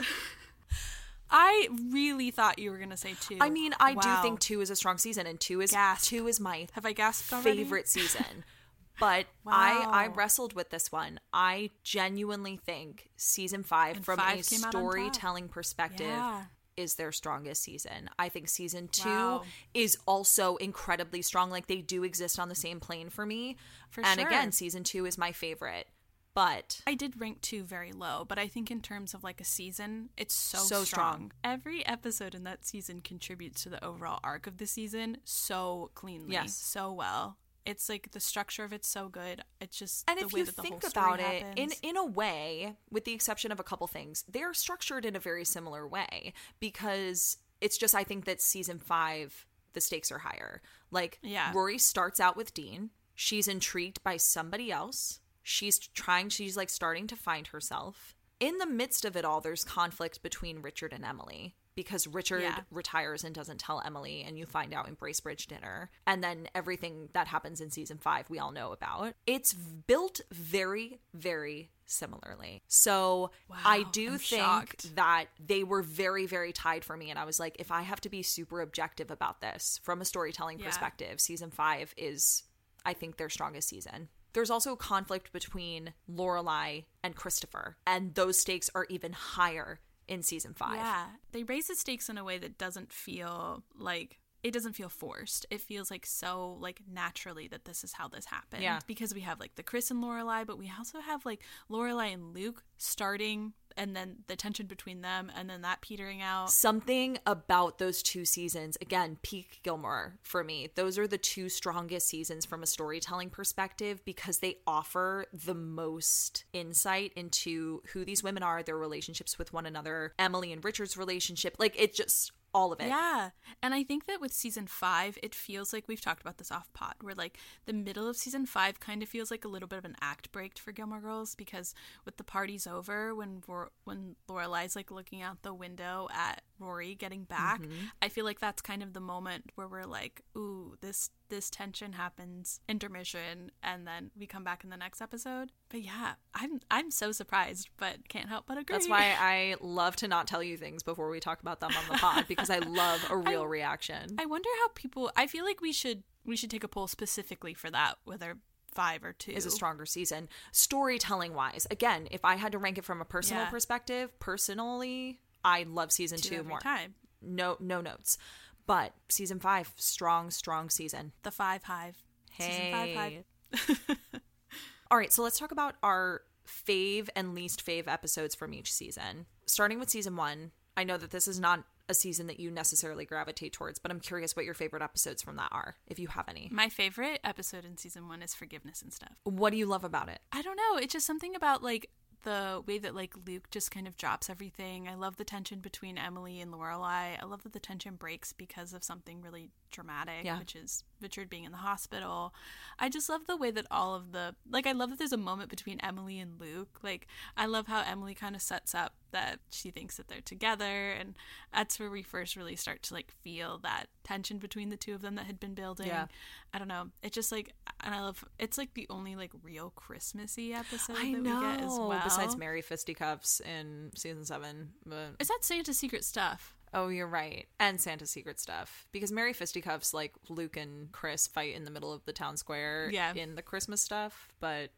I really thought you were gonna say two. I mean, I Wow. do think two is a strong season, and two is Gasp. two is my Have I gasped already? favorite season. But I I wrestled with this one. I genuinely think season five, And from five a came out on top. storytelling perspective, Yeah. is their strongest season. I think season two Wow. is also incredibly strong. Like they do exist on the same plane for me. For and sure. again, season two is my favorite. But I did rank two very low, but I think in terms of like a season, it's so, So strong. strong. Every episode in that season contributes to the overall arc of the season so cleanly, Yes. so well. It's like the structure of it's so good. It's just and the if you think about it in in a way with the exception of a couple things they're structured in a very similar way because it's just i think that season five the stakes are higher like Yeah. rory starts out with dean she's intrigued by somebody else she's trying she's like starting to find herself in the midst of it all there's conflict between richard and emily because richard Yeah. retires and doesn't tell emily and you find out in bracebridge dinner and then everything that happens in season five we all know about it's built very very similarly so i do I'm think shocked. that they were very very tied for me and i was like if i have to be super objective about this from a storytelling Yeah. perspective season five is i think their strongest season there's also conflict between lorelai and christopher and those stakes are even higher in season five. Yeah, they raise the stakes in a way that doesn't feel like it doesn't feel forced. It feels like so like naturally that this is how this happened. Yeah. because we have like the Chris and Lorelai, but we also have like Lorelai and Luke starting, and then the tension between them, and then that petering out. something about those two seasons again peak gilmore for me those are the two strongest seasons from a storytelling perspective because they offer the most insight into who these women are their relationships with one another emily and richard's relationship like it just all of it Yeah. And I think that with season five, it feels like we've talked about this off pot, where like the middle of season five kind of feels like a little bit of an act break for Gilmore Girls because with the party's over, when when Lorelai's like looking out the window at Rory getting back, mm-hmm. I feel like that's kind of the moment where we're like, ooh, this this tension happens, intermission, and then we come back in the next episode. But yeah, I'm I'm so surprised, but can't help but agree. that's why i love to not tell you things before we talk about them on the pod because i love a real reaction I wonder how people. I feel like we should we should take a poll specifically for that, whether five or two is a stronger season. Storytelling wise, again, if I had to rank it from a personal Yeah. perspective, personally, I love season two two, more. time. No, no notes, but season five, strong, strong season. The five hive. Season five hive. All right, so let's talk about our fave and least fave episodes from each season. Starting with season one, I know that this is not a season that you necessarily gravitate towards, but I'm curious what your favorite episodes from that are, if you have any. My favorite episode in season one is forgiveness and stuff. What do you love about it? I don't know. It's just something about like the way that like Luke just kind of drops everything. I love the tension between Emily and Lorelai. I love that the tension breaks because of something really dramatic, Yeah. which is Richard being in the hospital. I just love the way that all of the like I love that there's a moment between Emily and Luke. Like I love how Emily kind of sets up that she thinks that they're together and that's where we first really start to like feel that tension between the two of them that had been building. Yeah. I don't know. It just like and I love it's like the only like real Christmassy episode I that know. we get as well. Besides Merry Fisticuffs in season seven, but Is that Santa's secret stuff? Oh, you're right. And Santa's secret stuff. Because Merry Fisticuffs, like Luke and Chris fight in the middle of the town square Yeah. in the Christmas stuff. But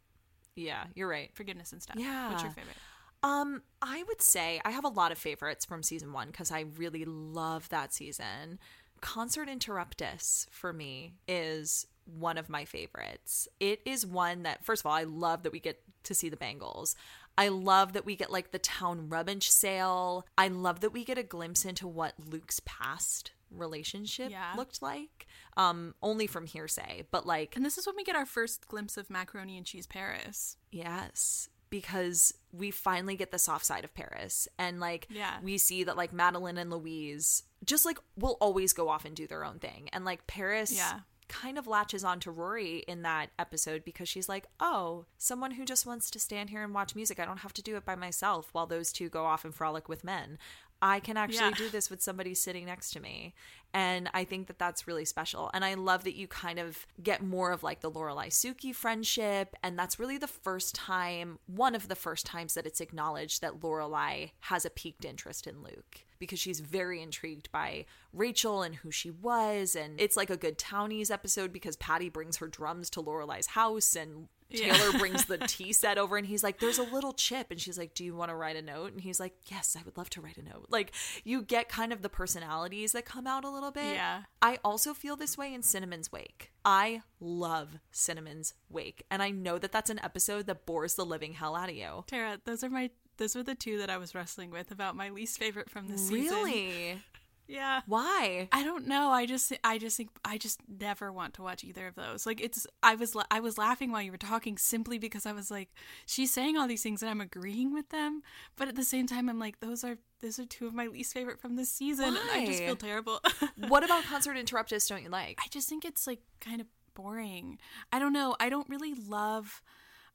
yeah, you're right. Forgiveness and stuff. Yeah. What's your favorite? Um, I would say I have a lot of favorites from season one because I really love that season. Concert Interruptus for me is one of my favorites. It is one that, first of all, I love that we get to see the Bangles. I love that we get like the town rummage sale. I love that we get a glimpse into what Luke's past relationship Yeah. looked like. Um, only from hearsay, but like And this is when we get our first glimpse of macaroni and cheese Paris. Yes, because we finally get the soft side of Paris. And like Yeah. we see that like Madeline and Louise just like will always go off and do their own thing. And like Paris Yeah. Kind of latches on to Rory in that episode because she's like, "Oh, someone who just wants to stand here and watch music. I don't have to do it by myself while those two go off and frolic with men. I can actually Yeah. do this with somebody sitting next to me." And I think that that's really special. And I love that you kind of get more of like the Lorelai Sookie friendship. And that's really the first time, one of the first times that it's acknowledged that Lorelai has a piqued interest in Luke because she's very intrigued by Rachel and who she was. And it's like a good townies episode because Patty brings her drums to Lorelai's house and Yeah. Taylor brings the tea set over and he's like, There's a little chip. And she's like, Do you want to write a note? And he's like, Yes, I would love to write a note. Like, you get kind of the personalities that come out a little bit. Yeah. I also feel this way in Cinnamon's Wake. I love Cinnamon's Wake. And I know that that's an episode that bores the living hell out of you. Tara, those are my those were the two that I was wrestling with about my least favorite from this season. Really? Yeah. Why? I don't know. I just I just think I just never want to watch either of those. Like it's I was I was laughing while you were talking simply because I was like she's saying all these things and I'm agreeing with them, but at the same time I'm like those are those are two of my least favorite from this season and I just feel terrible. What about Concert Interruptus don't you like? I just think it's like kind of boring. I don't know. I don't really love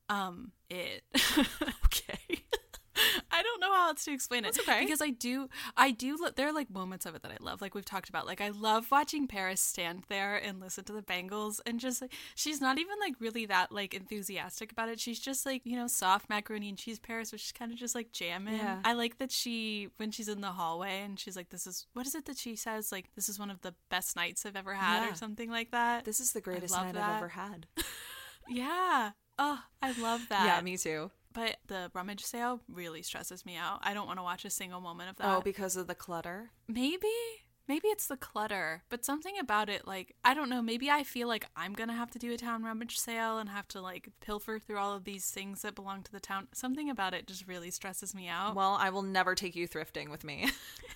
um it. okay. I don't know how else to explain it. Okay. Because I do, I do. lo- There are like moments of it that I love. Like we've talked about. Like I love watching Paris stand there and listen to the Bangles and just like she's not even like really that like enthusiastic about it. She's just like you know soft macaroni and cheese Paris, which is kind of just like jamming. Yeah. I like that she when she's in the hallway and she's like, "This is what is it that she says? Like this is one of the best nights I've ever had, Yeah. or something like that." This is the greatest night that. I've ever had. Yeah. Oh, I love that. yeah, me too. But the rummage sale really stresses me out. I don't want to watch a single moment of oh, that. Oh, because of the clutter. maybe, maybe it's the clutter, but something about it, like, I don't know. Maybe I feel like I'm going to have to do a town rummage sale and have to, like, pilfer through all of these things that belong to the town. Something about it just really stresses me out. Well, I will never take you thrifting with me.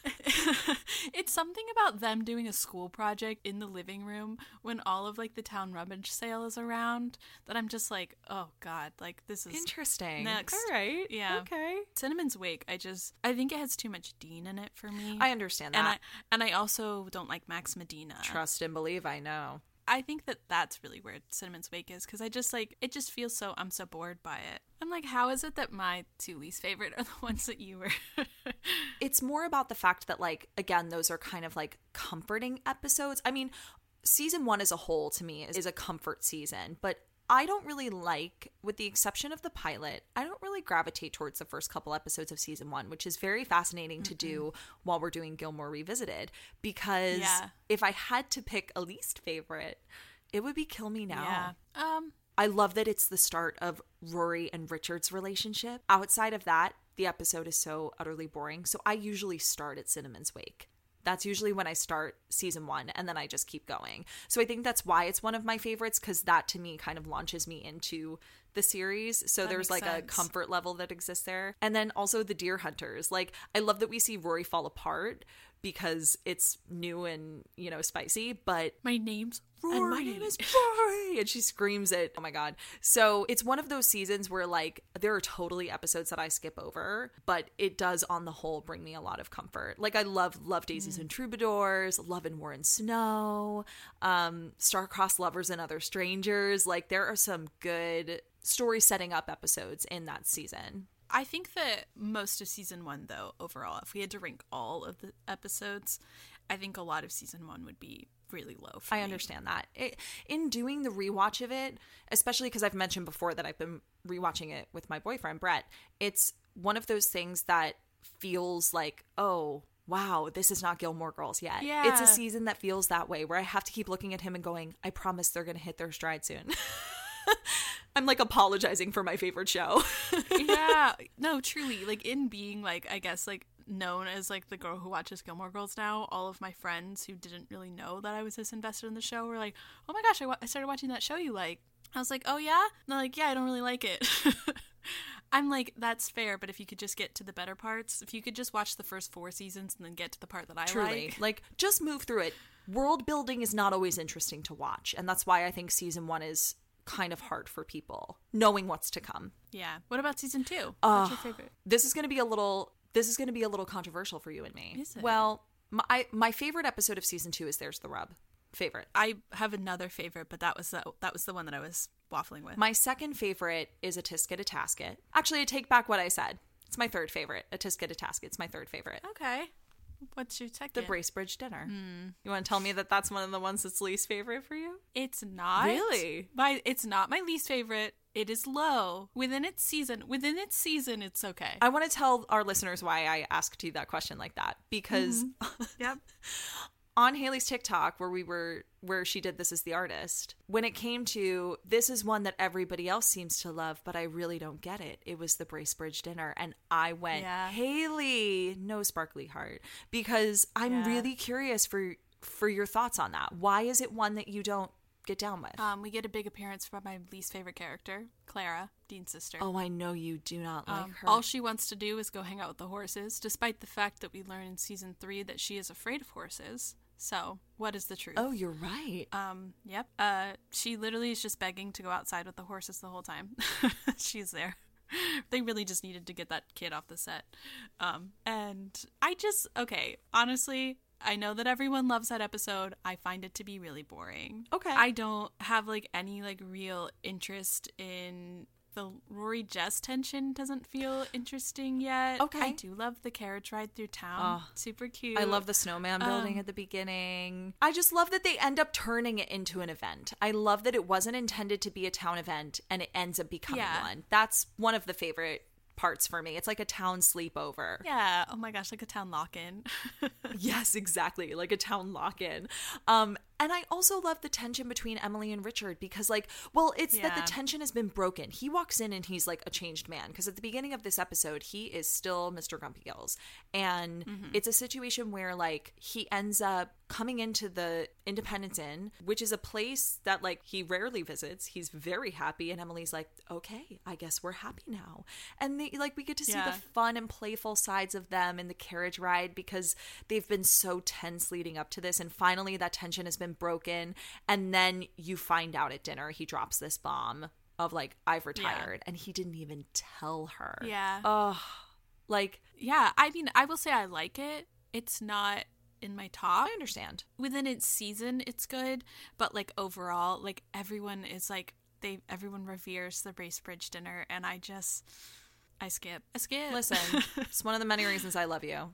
it's something about them doing a school project in the living room when all of, like, the town rummage sale is around that I'm just like, oh, God, like, this is. Interesting. Next. All right. Yeah. Okay. Cinnamon's Wake, I just I think it has too much Dean in it for me. I understand that. and I that. and I also don't like Max Medina. Trust and believe, I know. I think that that's really where Cinnamon's Wake is because I just like it. Just feels so I'm so bored by it. I'm like, how is it that my two least favorite are the ones that you were? It's more about the fact that, like, again, those are kind of like comforting episodes. I mean, season one as a whole to me is, is a comfort season, but I don't really like, with the exception of the pilot, I don't really gravitate towards the first couple episodes of season one, which is very fascinating to do while we're doing Gilmore Revisited. Because Yeah. if I had to pick a least favorite, it would be Kill Me Now. yeah. Um. I love that it's the start of Rory and Richard's relationship. Outside of that, the episode is so utterly boring. So I usually start at Cinnamon's Wake. That's usually when I start season one, and then I just keep going. So I think that's why it's one of my favorites, because that to me kind of launches me into the series. So That there's like a comfort level that exists there. And then also the Deer Hunters. Like, I love that we see Rory fall apart because it's new and, you know, spicy, but My name's Rory. and my name is Rory. And she screams it. Oh my God. So it's one of those seasons where, like, there are totally episodes that I skip over, but it does, on the whole, bring me a lot of comfort. Like, I love Love Daisies and Troubadours, Love and War and Snow, um, Star-Crossed Lovers and Other Strangers. Like, there are some good story setting up episodes in that season. I think that most of season one, though, overall, if we had to rank all of the episodes, I think a lot of season one would be really low. For I me. understand that. It, in doing the rewatch of it, especially because I've mentioned before that I've been rewatching it with my boyfriend Brett, it's one of those things that feels like, oh, wow, this is not Gilmore Girls yet. Yeah. It's a season that feels that way where I have to keep looking at him and going, I promise they're going to hit their stride soon. I'm like apologizing for my favorite show. yeah no truly like in being like i guess like known as like the girl who watches gilmore girls now all of my friends who didn't really know that i was this invested in the show were like oh my gosh i, wa- I started watching that show you like i was like oh yeah and they're like yeah i don't really like it i'm like that's fair but if you could just get to the better parts if you could just watch the first four seasons and then get to the part that i Truly. like Like, just move through it. World building is not always interesting to watch. And that's why I think season one is kind of hard for people, knowing what's to come. yeah what about season two what's your favorite This is going to be a little. This is going to be a little controversial for you and me. Is it? Well, my my favorite episode of season two is "There's the Rub." Favorite. i have another favorite but that was the that was the one that i was waffling with My second favorite is "A Tisket a Tasket." Actually, I take back what I said. It's my third favorite. "A Tisket a Tasket." It's my third favorite. okay what's your second The Bracebridge Dinner. Hmm. You want to tell me that that's one of the ones that's least favorite for you? It's not Really? My it's not my least favorite. It is low within its season. Within its season, it's okay. I want to tell our listeners why I asked you that question like that because yep. On Haley's TikTok where we were where she did this as the artist, when it came to this is one that everybody else seems to love, but I really don't get it. It was the Bracebridge dinner and I went, Yeah. "Haley, no sparkly heart." Because I'm Yeah. really curious for for your thoughts on that. Why is it one that you don't get down with. Um, we get a big appearance from my least favorite character, Clara, Dean's sister. oh, I know you do not like Um, her. all she wants to do is go hang out with the horses, despite the fact that we learn in season three that she is afraid of horses. So, what is the truth? oh, you're right. Um, yep. Uh, she literally is just begging to go outside with the horses the whole time. She's there. They really just needed to get that kid off the set. Um, and I just, okay, honestly, I know that everyone loves that episode. I find it to be really boring. Okay. I don't have like any like real interest in the Rory Jess tension doesn't feel interesting yet. Okay. I do love the carriage ride through town. Oh, Super cute. I love the snowman building Um, at the beginning. I just love that they end up turning it into an event. I love that it wasn't intended to be a town event and it ends up becoming Yeah. one. That's one of the favorite parts for me. It's like a town sleepover. Yeah. Oh my gosh, like a town lock in. Yes, exactly. Like a town lock in. Um, and I also love the tension between Emily and Richard because, like, well, it's that the tension has been broken. He walks in and he's like a changed man because at the beginning of this episode, he is still Mr. Grumpy Gills. And mm-hmm. it's a situation where, like, he ends up coming into the Independence Inn, which is a place that, like, he rarely visits. He's very happy. And Emily's like, okay, I guess we're happy now. And they, like, we get to see Yeah. the fun and playful sides of them in the carriage ride because they've been so tense leading up to this and finally that tension has been broken and then you find out at dinner he drops this bomb of like I've retired and he didn't even tell her. Yeah. Oh, like Yeah, I mean, I will say I like it. It's not in my top. I understand. Within its season, it's good, but like overall, like everyone is like they everyone reveres the Bracebridge dinner, and I just I skip. I skip. Listen, it's one of the many reasons I love you.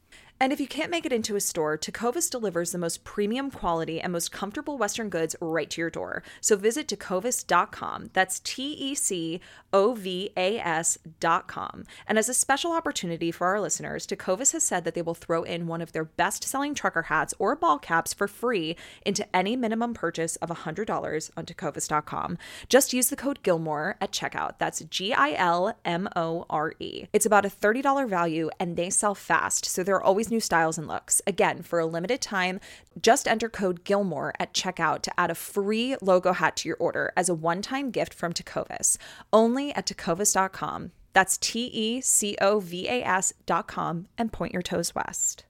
And if you can't make it into a store, Tecovas delivers the most premium quality and most comfortable Western goods right to your door. So visit tecovas.com. That's T E C O V A S.com. And as a special opportunity for our listeners, Tecovas has said that they will throw in one of their best selling trucker hats or ball caps for free into any minimum purchase of $100 on tecovas.com. Just use the code Gilmore at checkout. That's G I L M O R E. It's about a $30 value and they sell fast, so there are always new styles and looks. Again, for a limited time, just enter code Gilmore at checkout to add a free logo hat to your order as a one time gift from Tecovas. Only at tecovas.com. That's T E C O V A S.com and point your toes west.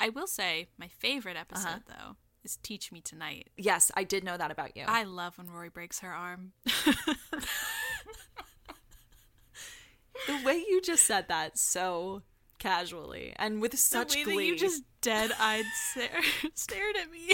I will say my favorite uh-huh. episode though is Teach Me Tonight. Yes, I did know that about you. I love when Rory breaks her arm. the way you just said that so casually and with such the way glee. that you just dead-eyed stare- stared at me.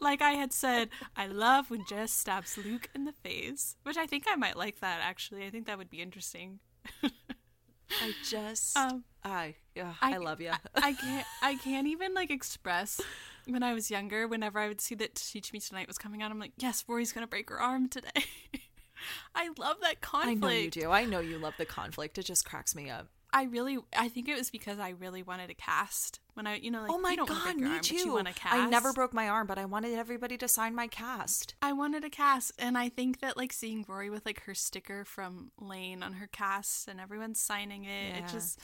like I had said, I love when Jess stabs Luke in the face, which I think I might like that actually. I think that would be interesting. I just Um, I yeah, I, love you. I, I can't. I can't even like express. When I was younger, whenever I would see that Teach Me Tonight was coming out, I'm like, yes, Rory's gonna break her arm today. I love that conflict. I know you do. I know you love the conflict. It just cracks me up. I really, I think it was because I really wanted to cast when I, you know, like oh my god, me arm, too. want to cast. I never broke my arm, but I wanted everybody to sign my cast. I wanted a cast, and I think that like seeing Rory with like her sticker from Lane on her cast, and everyone signing it, Yeah. it just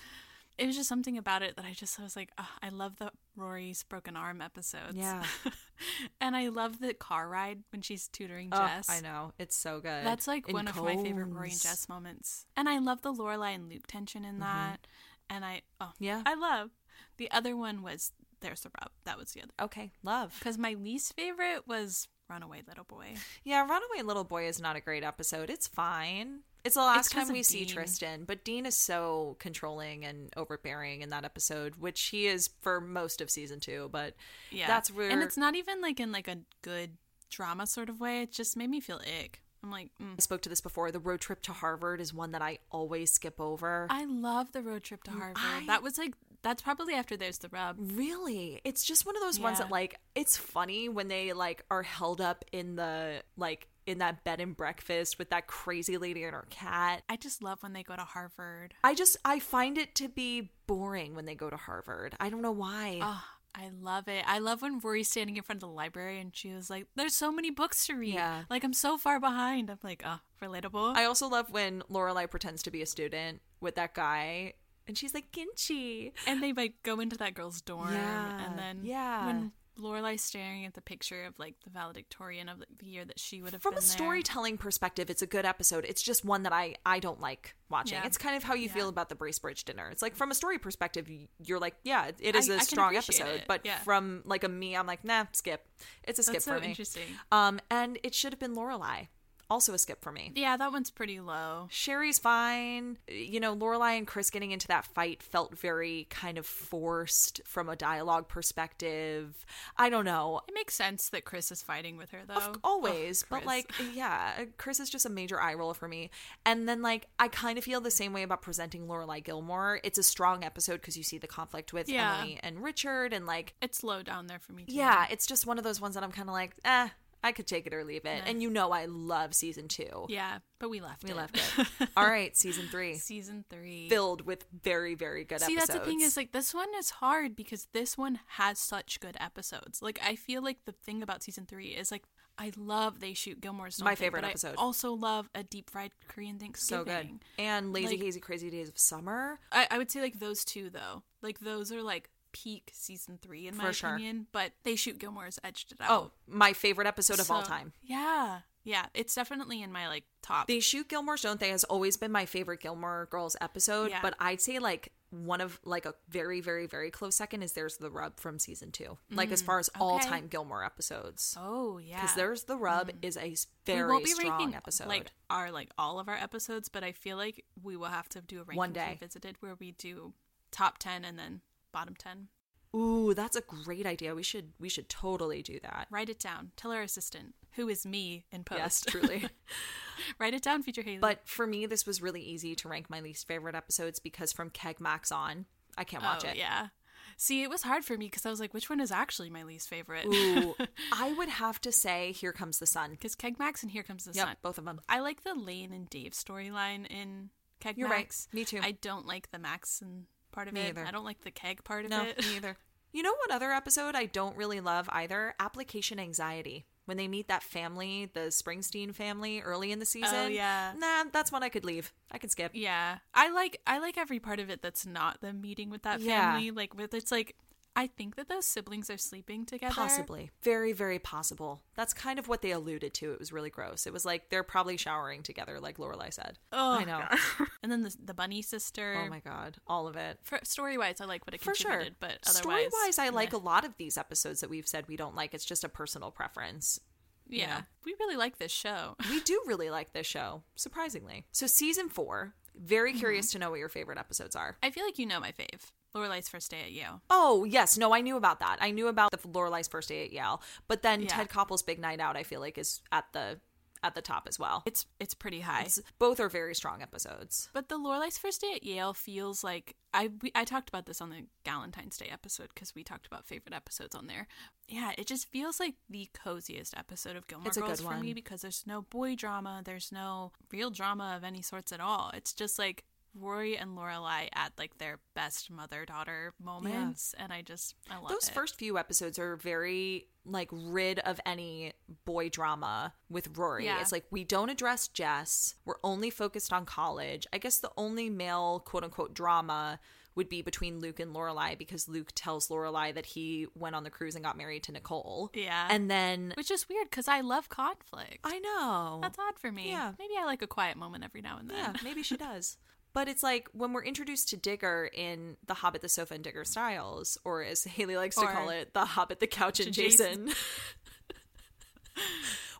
it was just something about it that I just I was like, oh, I love the Rory's broken arm episodes. Yeah. and I love the car ride when she's tutoring Oh, Jess. I know. It's so good. That's like In one of my favorite Rory and. Jess moments. And I love the Lorelai and Luke tension in that. And I oh Mm-hmm. Yeah. I love. The other one was There's the Rub. That was the other. Okay, love. Because my least favorite was Runaway Little Boy. Yeah, Runaway Little Boy is not a great episode. It's fine. It's the last 'cause time we see Tristan, but Dean is so controlling and overbearing in that episode, which he is for most of season two. But Yeah. that's where And it's not even like in like a good drama sort of way. It just made me feel ick. I'm like, mm. I spoke to this before. The road trip to Harvard is one that I always skip over. I love the road trip to Harvard. I- That was like that's probably after there's the rub. Really? It's just one of those ones that like it's funny when they like are held up in the like in that bed and breakfast with that crazy lady and her cat. I just love when they go to Harvard. I just I find it to be boring when they go to Harvard. I don't know why. Oh, I love it. I love when Rory's standing in front of the library and she was like, There's so many books to read. Yeah. Like I'm so far behind. I'm like, oh, relatable. I also love when Lorelai pretends to be a student with that guy and she's like Ginchi. and they like go into that girl's dorm Yeah, and then yeah. when Lorelai's staring at the picture of like the valedictorian of the year that she would have From a storytelling perspective, it's a good episode. It's just one that I I don't like watching. Yeah. It's kind of how you feel about the Bracebridge dinner. It's like from a story perspective, you're like, yeah, it is I- a I strong episode. it, But yeah. from like a me, I'm like, nah, skip. It's a skip That's for so me. interesting. Um, and it should have been Lorelai. Also a skip for me. Yeah, that one's pretty low. Sherry's fine. You know, Lorelai and Chris getting into that fight felt very kind of forced from a dialogue perspective. I don't know. It makes sense that Chris is fighting with her though. Of- always, Ugh, but like, yeah, Chris is just a major eye roll for me. And then, like, I kind of feel the same way about presenting Lorelai Gilmore. It's a strong episode because you see the conflict with Yeah. Emily and Richard, and like, it's low down there for me too. yeah, it's just one of those ones that I'm kind of like, eh, I could take it or leave it. And you know, I love season two. Yeah, but we left we it. left it. All right, season three Season three. filled with very, very good See, episodes. that's the thing is like this one is hard because this one has such good episodes. Like I feel like the thing about season three is like I love they shoot Gilmore's My favorite episode. I also love a deep fried Korean Thanksgiving. so good. And Lazy Like- Hazy Crazy Days of Summer. I, I would say like those two though. Like those are like peak season three in my sure. opinion. But they shoot Gilmore's edged it out. Oh, my favorite episode of all So, time. Yeah, yeah, it's definitely in my like top. They shoot Gilmore's Don't They has always been my favorite Gilmore Girls episode, Yeah. but I'd say like one of like a very very very close second is There's the Rub from season 2. Like as far as all-time Gilmore episodes. Mm, oh yeah, Cuz There's the Rub is a s- very strong ranking episode. like our like all of our episodes, but I feel like we will have to do a ranking One day. revisited where we do top ten and then bottom ten. Ooh, that's a great idea. We should we should totally do that. Write it down. Tell our assistant, who is me in post. Yes, truly. Write it down, future Haley. but for me this was really easy to rank my least favorite episodes because from Keg Max on, I can't watch oh, it. yeah. See, it was hard for me because I was like, which one is actually my least favorite? Ooh, I would have to say Here Comes the Sun. Because Keg Max and Here Comes the Yep, Sun. both of them. I like the Lane and Dave storyline in Keg You're right. Max. Me too. I don't like the Max and part of Me it. either. I don't like the Keg part of No, it. me either. You know what other episode I don't really love either? Application Anxiety. When they meet that family, the Springsteen family, early in the oh, season. Oh, yeah. Nah, that's one I could leave. I could skip. Yeah, I like I like every part of it that's not the meeting with that Yeah. family. Like with it's like I think that those siblings are sleeping together. Possibly. Very, very possible. That's kind of what they alluded to. It was really gross. It was like they're probably showering together, like Lorelai said. Oh, I know. and then the the bunny sister. Oh my god. All of it. Story wise, I like what it For sure. contributed, but Story otherwise, wise, I like meh. a lot of these episodes that we've said we don't like. It's just a personal preference. yeah. We really like this show. We do really like this show, surprisingly. So, season four, very Mm-hmm. curious to know what your favorite episodes are. I feel like you know my fave. Lorelai's first day at Yale. Oh, yes. No, I knew about that. I knew about the Lorelai's first day at Yale. But then Yeah. Ted Koppel's Big Night Out, I feel like, is at the at the top as well. It's it's pretty high. It's, both are very strong episodes. But the Lorelai's first day at Yale feels like I we, I talked about this on the Galentine's Day episode because we talked about favorite episodes on there. Yeah, it just feels like the coziest episode of Gilmore It's a good Girls for me because there's no boy drama, there's no real drama of any sorts at all. It's just like Rory and Lorelai at like their best mother daughter moments, and I just I love Those it. first few episodes are very like rid of any boy drama with Rory. Yeah. It's like we don't address Jess. We're only focused on college. I guess the only male quote unquote drama would be between Luke and Lorelai because Luke tells Lorelai that he went on the cruise and got married to Nicole. Yeah. And then which is weird because I love conflict. I know. That's odd for me. Yeah. maybe I like a quiet moment every now and then. Yeah, maybe she does. But it's like when we're introduced to Digger in The Hobbit, the Sofa, and Digger Stiles, or as Haley likes to call it, The Hobbit, the Couch, and to Jason.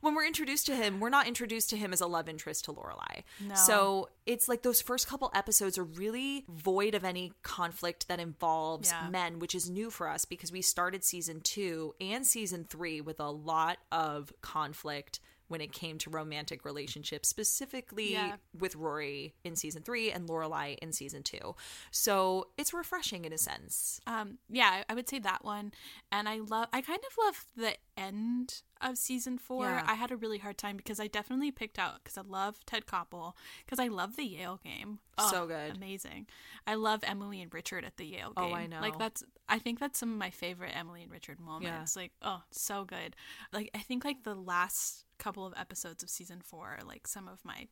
when we're introduced to him, we're not introduced to him as a love interest to Lorelai. No. So it's like those first couple episodes are really void of any conflict that involves Yeah. men, which is new for us because we started season two and season three with a lot of conflict when it came to romantic relationships, specifically Yeah. with Rory in season three and Lorelai in season two. So it's refreshing in a sense. Um, yeah, I would say that one. And I love, I kind of love the end of season four. Yeah. I had a really hard time because I definitely picked out, because I love Ted Koppel, because I love the Yale game. So good. Amazing. I love Emily and Richard at the Yale game. Oh, I know. Like, that's, I think that's some of my favorite Emily and Richard moments. Like, oh, so good. Like, I think like the last couple of episodes of season four are like some of my,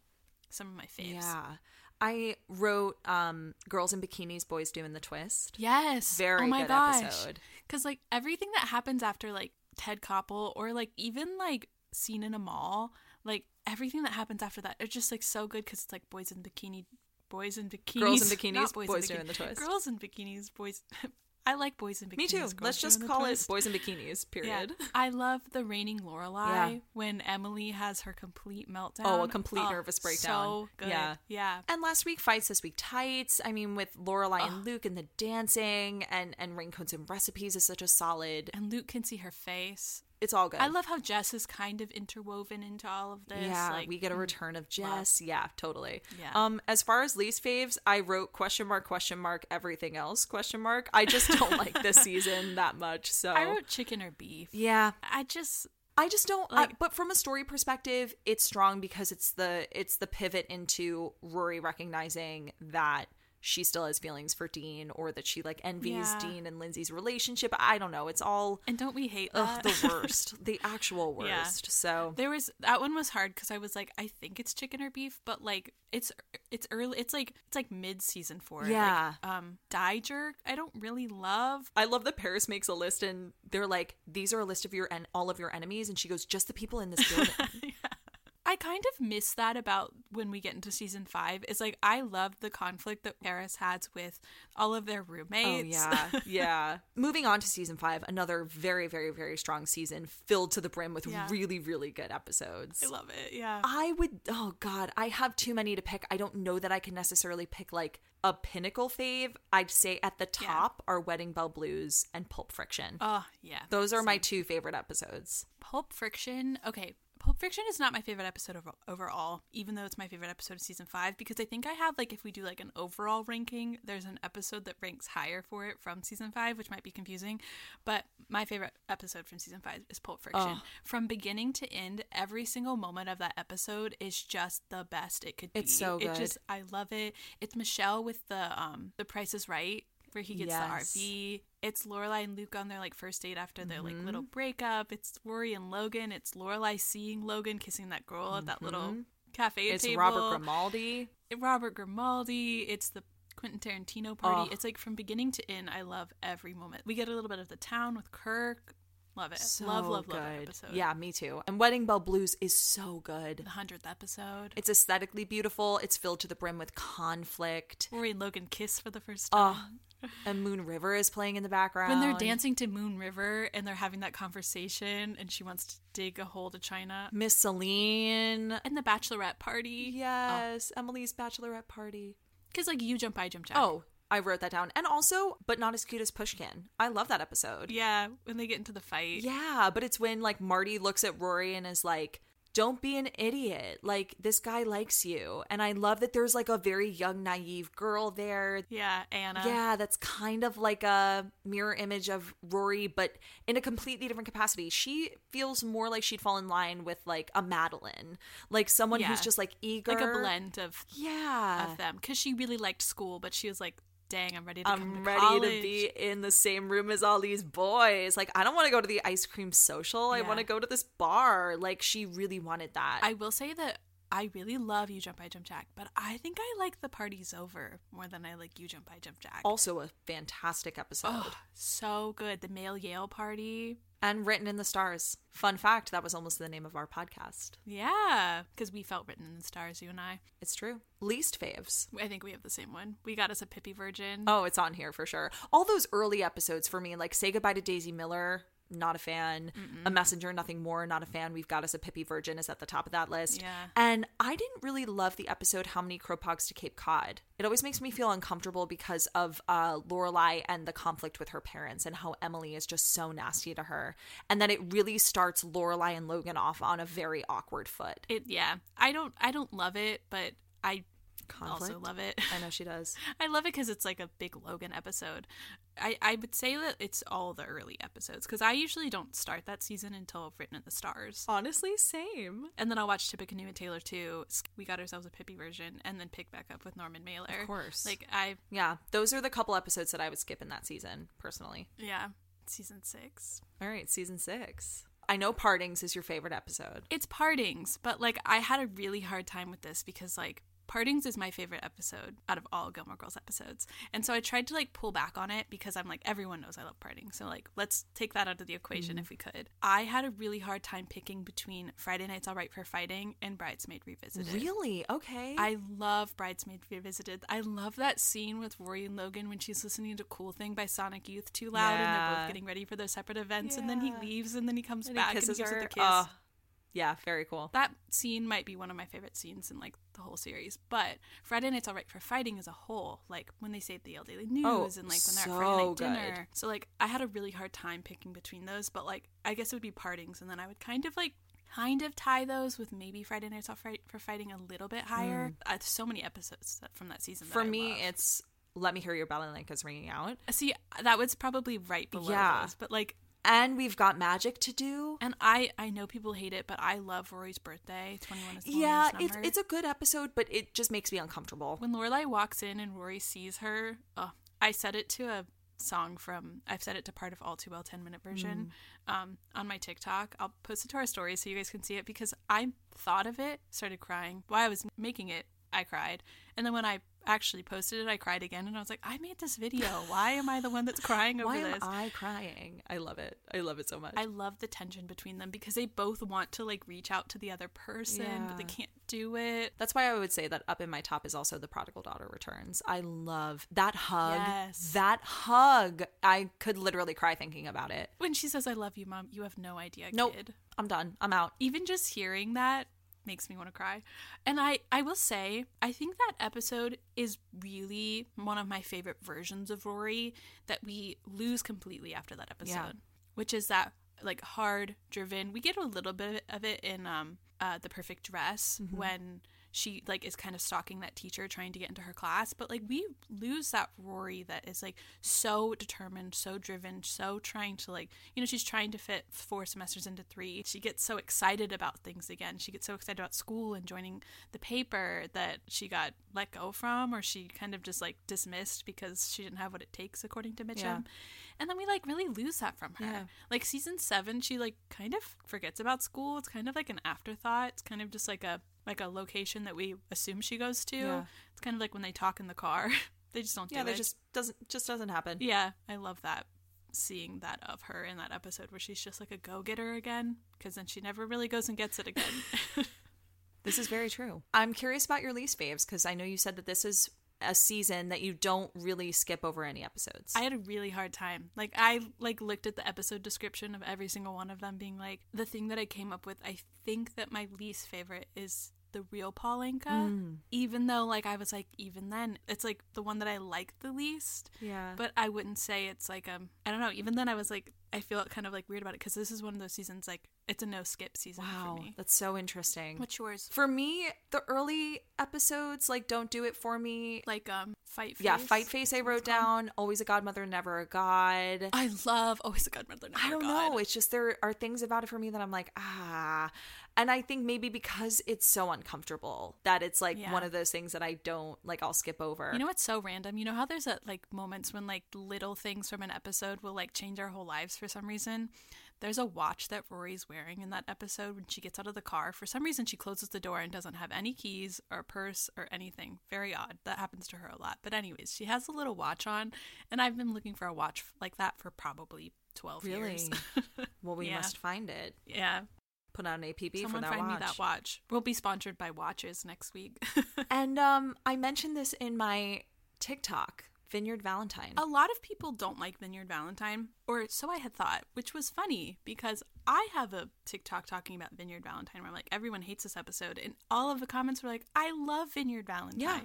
some of my faves. Yeah. I wrote um, Girls in Bikinis, Boys Doing the Twist. Yes. Very oh my good gosh. episode. Because like everything that happens after like Ted Koppel or like even like Scene in a Mall, like everything that happens after that, it's just like so good because it's like boys in bikini, boys in bikinis, Girls in bikinis, not boys in doing the twist. Girls in bikinis, boys. I like boys in bikinis. Me too. girls Let's just call it. Boys in Bikinis, period. Yeah. I love the raining Lorelai Yeah. when Emily has her complete meltdown. Oh, a complete oh, nervous breakdown. So good. Yeah. Yeah. And last week fights, this week tights. I mean, with Lorelai and Luke and the dancing and and raincoats and recipes is such a solid. And Luke can see her face. It's all good. I love how Jess is kind of interwoven into all of this. Yeah, like, we get a return of Jess. Yeah, totally. Yeah. Um, as far as least faves, I wrote question mark question mark everything else question mark. I just don't like this season that much. So I wrote chicken or beef. yeah, I just I just don't I- Like- but from a story perspective, it's strong because it's the it's the pivot into Rory recognizing that she still has feelings for Dean or that she like envies Yeah. Dean and Lindsay's relationship. I don't know. It's all and don't we hate ugh, the worst. the actual Yeah. worst. So there was that one was hard because I was like, I think it's chicken or beef, but like it's it's early. It's like it's like mid season four. Like, Yeah. um, die jerk. I don't really love. I love that Paris makes a list and they're like, these are a list of your and all of your enemies, and she goes, just the people in this building. I kind of miss that about when we get into season five. Is like I love the conflict that Paris has with all of their oh roommates. yeah, yeah. Moving on to season five, another very, very, very strong season, filled to the brim with Yeah. really, really good episodes. I love it. Yeah. I would. Oh God, I have too many to pick. I don't know that I can necessarily pick like a pinnacle fave. I'd say at the top are Wedding Bell Blues and Pulp Friction. Oh yeah. Those are my two favorite episodes. Pulp Friction. Okay, Pulp Fiction is not my favorite episode of, overall, even though it's my favorite episode of season five, because I think I have like if we do like an overall ranking, there's an episode that ranks higher for it from season five, which might be confusing. But my favorite episode from season five is Pulp Friction. From beginning to end, every single moment of that episode is just the best it could be. It's so It good. just I love it. It's Michel with the um the Price is Right. Where he gets Yes. the RV. It's Lorelai and Luke on their like first date after their like little Mm-hmm. breakup. It's Rory and Logan. It's Lorelai seeing Logan kissing that girl at that little cafe Mm-hmm. It's table. Robert Grimaldi. Robert Grimaldi. It's the Quentin Tarantino party. Oh. It's like from beginning to end. I love every moment. We get a little bit of the town with Kirk. Love it. So love, love, good. love episode. Yeah, me too. And Wedding Bell Blues is so good. The hundredth episode. It's aesthetically beautiful. It's filled to the brim with conflict. Rory and Logan kiss for the first time. And Moon River is playing in the background. when they're dancing to Moon River and they're having that conversation and she wants to dig a hole to China. Miss Celine. And the bachelorette party. Yes, Emily's bachelorette party. Because, like, you jump, I jump, Jack. Oh, I wrote that down. And also, but not as cute as Pushkin. I love that episode. Yeah, when they get into the fight. Yeah, but it's when like Marty looks at Rory and is like, don't be an idiot. Like this guy likes you. And I love that there's like a very young, naive girl there. Yeah, Anna. Yeah, that's kind of like a mirror image of Rory, but in a completely different capacity. She feels more like she'd fall in line with like a Madeline, like someone Yeah. who's just like eager, Like a blend of Yeah, of them because she really liked school, but she was like, "Dang, I'm ready to I'm to ready college." to be in the same room as all these boys. Like, I don't want to go to the ice cream social. I want to go to this bar. Like, she really wanted that. I will say that I really love You Jump I Jump Jack, but I think I like The Party's Over more than I like You Jump I Jump Jack. also a fantastic episode. Oh, so good. The male Yale party. And written in the stars. Fun fact, that was almost the name of our podcast. Yeah, because we felt written in the stars, you and I. It's true. Least faves. I think we have the same one. We got us a Pippi Virgin. Oh, it's on here for sure. All those early episodes for me, like Say Goodbye to Daisy Miller, not a fan. A Messenger, Nothing More, not a fan. We've Got Us a Pippi Virgin is at the top of that list. Yeah. And I didn't really love the episode How Many Kropogs to Cape Cod. It always makes me feel uncomfortable because of uh, Lorelai and the conflict with her parents and how Emily is just so nasty to her. And then it really starts Lorelai and Logan off on a very awkward foot. It yeah. I don't I don't love it, but I Conflict? also love it. I know she does. I love it because it's like a big Logan episode. I, I would say that it's all the early episodes because I usually don't start that season until Written in the Stars. Honestly, same. And then I'll watch Tippecanoe and Taylor too. We got ourselves a Pippi version, and then pick back up with Norman Mailer. Of course. Like I, Yeah, those are the couple episodes that I would skip in that season, personally. yeah, season six. All right, season six. I know Partings is your favorite episode. It's Partings, but like I had a really hard time with this because like Partings is my favorite episode out of all Gilmore Girls episodes. And so I tried to like pull back on it because I'm like, everyone knows I love Partings. So like, let's take that out of the equation mm-hmm. if we could. I had a really hard time picking between Friday Night's All Right for Fighting and Bridesmaid Revisited. Really? Okay. I love Bridesmaid Revisited. I love that scene with Rory and Logan when she's listening to Cool Thing by Sonic Youth too loud and they're both getting ready for their separate events and then he leaves and then he comes and back he kisses and gives her. her the kiss. Oh, yeah, very cool. That scene might be one of my favorite scenes in like the whole series. But Friday Night's All Right for Fighting as a whole, like when they saved the Yale Daily News Oh, and like when they're so at Friday night good. dinner. So like I had a really hard time picking between those, but like I guess it would be partings and then I would kind of like kind of tie those with maybe Friday Night's All Right for Fighting a little bit higher. Uh, so many episodes that, from that season. that Mm. For I me, love. it's Let Me Hear Your Balalaika's Ringing Out. see that was probably right below Yeah. those, but like And we've got Magic to do. and I I know people hate it, but I love Rory's birthday. Twenty one is Yeah, it's it's a good episode, but it just makes me uncomfortable. when Lorelai walks in and Rory sees her, oh, I said it to a song from I've set it to part of All Too Well 10 minute version um, on my TikTok. I'll post it to our story so you guys can see it because I thought of it, started crying. While I was making it, I cried. And then when I actually posted it, I cried again and I was like, I made this video. Why am I the one that's crying over this? Why am this? I crying? I love it. I love it so much. I love the tension between them because they both want to like reach out to the other person, but they can't do it. That's why I would say that up in my top is also the prodigal daughter returns. I love that hug. Yes. That hug. I could literally cry thinking about it. When she says, I love you, mom, you have no idea, Nope. kid. I'm done. I'm out. even just hearing that makes me want to cry. And I I will say, I think that episode is really one of my favorite versions of Rory that we lose completely after that episode. Yeah. Which is that like hard driven. We get a little bit of it in um uh The Perfect Dress when she like is kind of stalking that teacher trying to get into her class but like we lose that rory that is like so determined so driven so trying to like you know she's trying to fit four semesters into three. She gets so excited about things again. She gets so excited about school and joining the paper that she got let go from or she kind of just like dismissed because she didn't have what it takes according to mitchum. Yeah. and then we like really lose that from her. Yeah. like season seven she like kind of forgets about school. It's kind of like an afterthought. It's kind of just like a like a location that we assume she goes to Yeah. it's kind of like when they talk in the car they just don't Yeah, do that it just doesn't just doesn't happen. yeah i love that seeing that of her in that episode where she's just like a go-getter again because then she never really goes and gets it again This is very true. I'm curious about your least faves because I know you said that this is a season that you don't really skip over any episodes. I had a really hard time. Like I like looked at the episode description of every single one of them being like the thing that I came up with, I think that my least favorite is the real Paul Anka. Mm. Even though like I was like even then it's like the one that I like the least. yeah. But I wouldn't say it's like um I don't know, even then I was like I feel kind of like weird about it because this is one of those seasons like it's a no skip season Wow, for me. that's so interesting. What's yours? For me, the early episodes like don't do it for me. Like um, fight. Face? yeah, fight face I wrote down. Always a godmother, never a god. I love always a godmother. Never I don't know. It's just there are things about it for me that I'm like, ah. And I think maybe because it's so uncomfortable that it's like Yeah. one of those things that I don't like I'll skip over. You know what's so random? You know how there's that like moments when like little things from an episode will like change our whole lives for some reason. There's a watch that Rory's wearing in that episode when she gets out of the car. For some reason, she closes the door and doesn't have any keys or purse or anything. Very odd. That happens to her a lot. But anyways, she has a little watch on, and I've been looking for a watch like that for probably twelve Really? years. well, we Yeah. must find it. yeah, Put out an APB someone for that find watch. me that watch. We'll be sponsored by watches next week. And um, I mentioned this in my TikTok, Vineyard Valentine. A lot of people don't like Vineyard Valentine, or so I had thought, which was funny because I have a TikTok talking about Vineyard Valentine where I'm like, everyone hates this episode. And all of the comments were like, I love Vineyard Valentine. Yeah.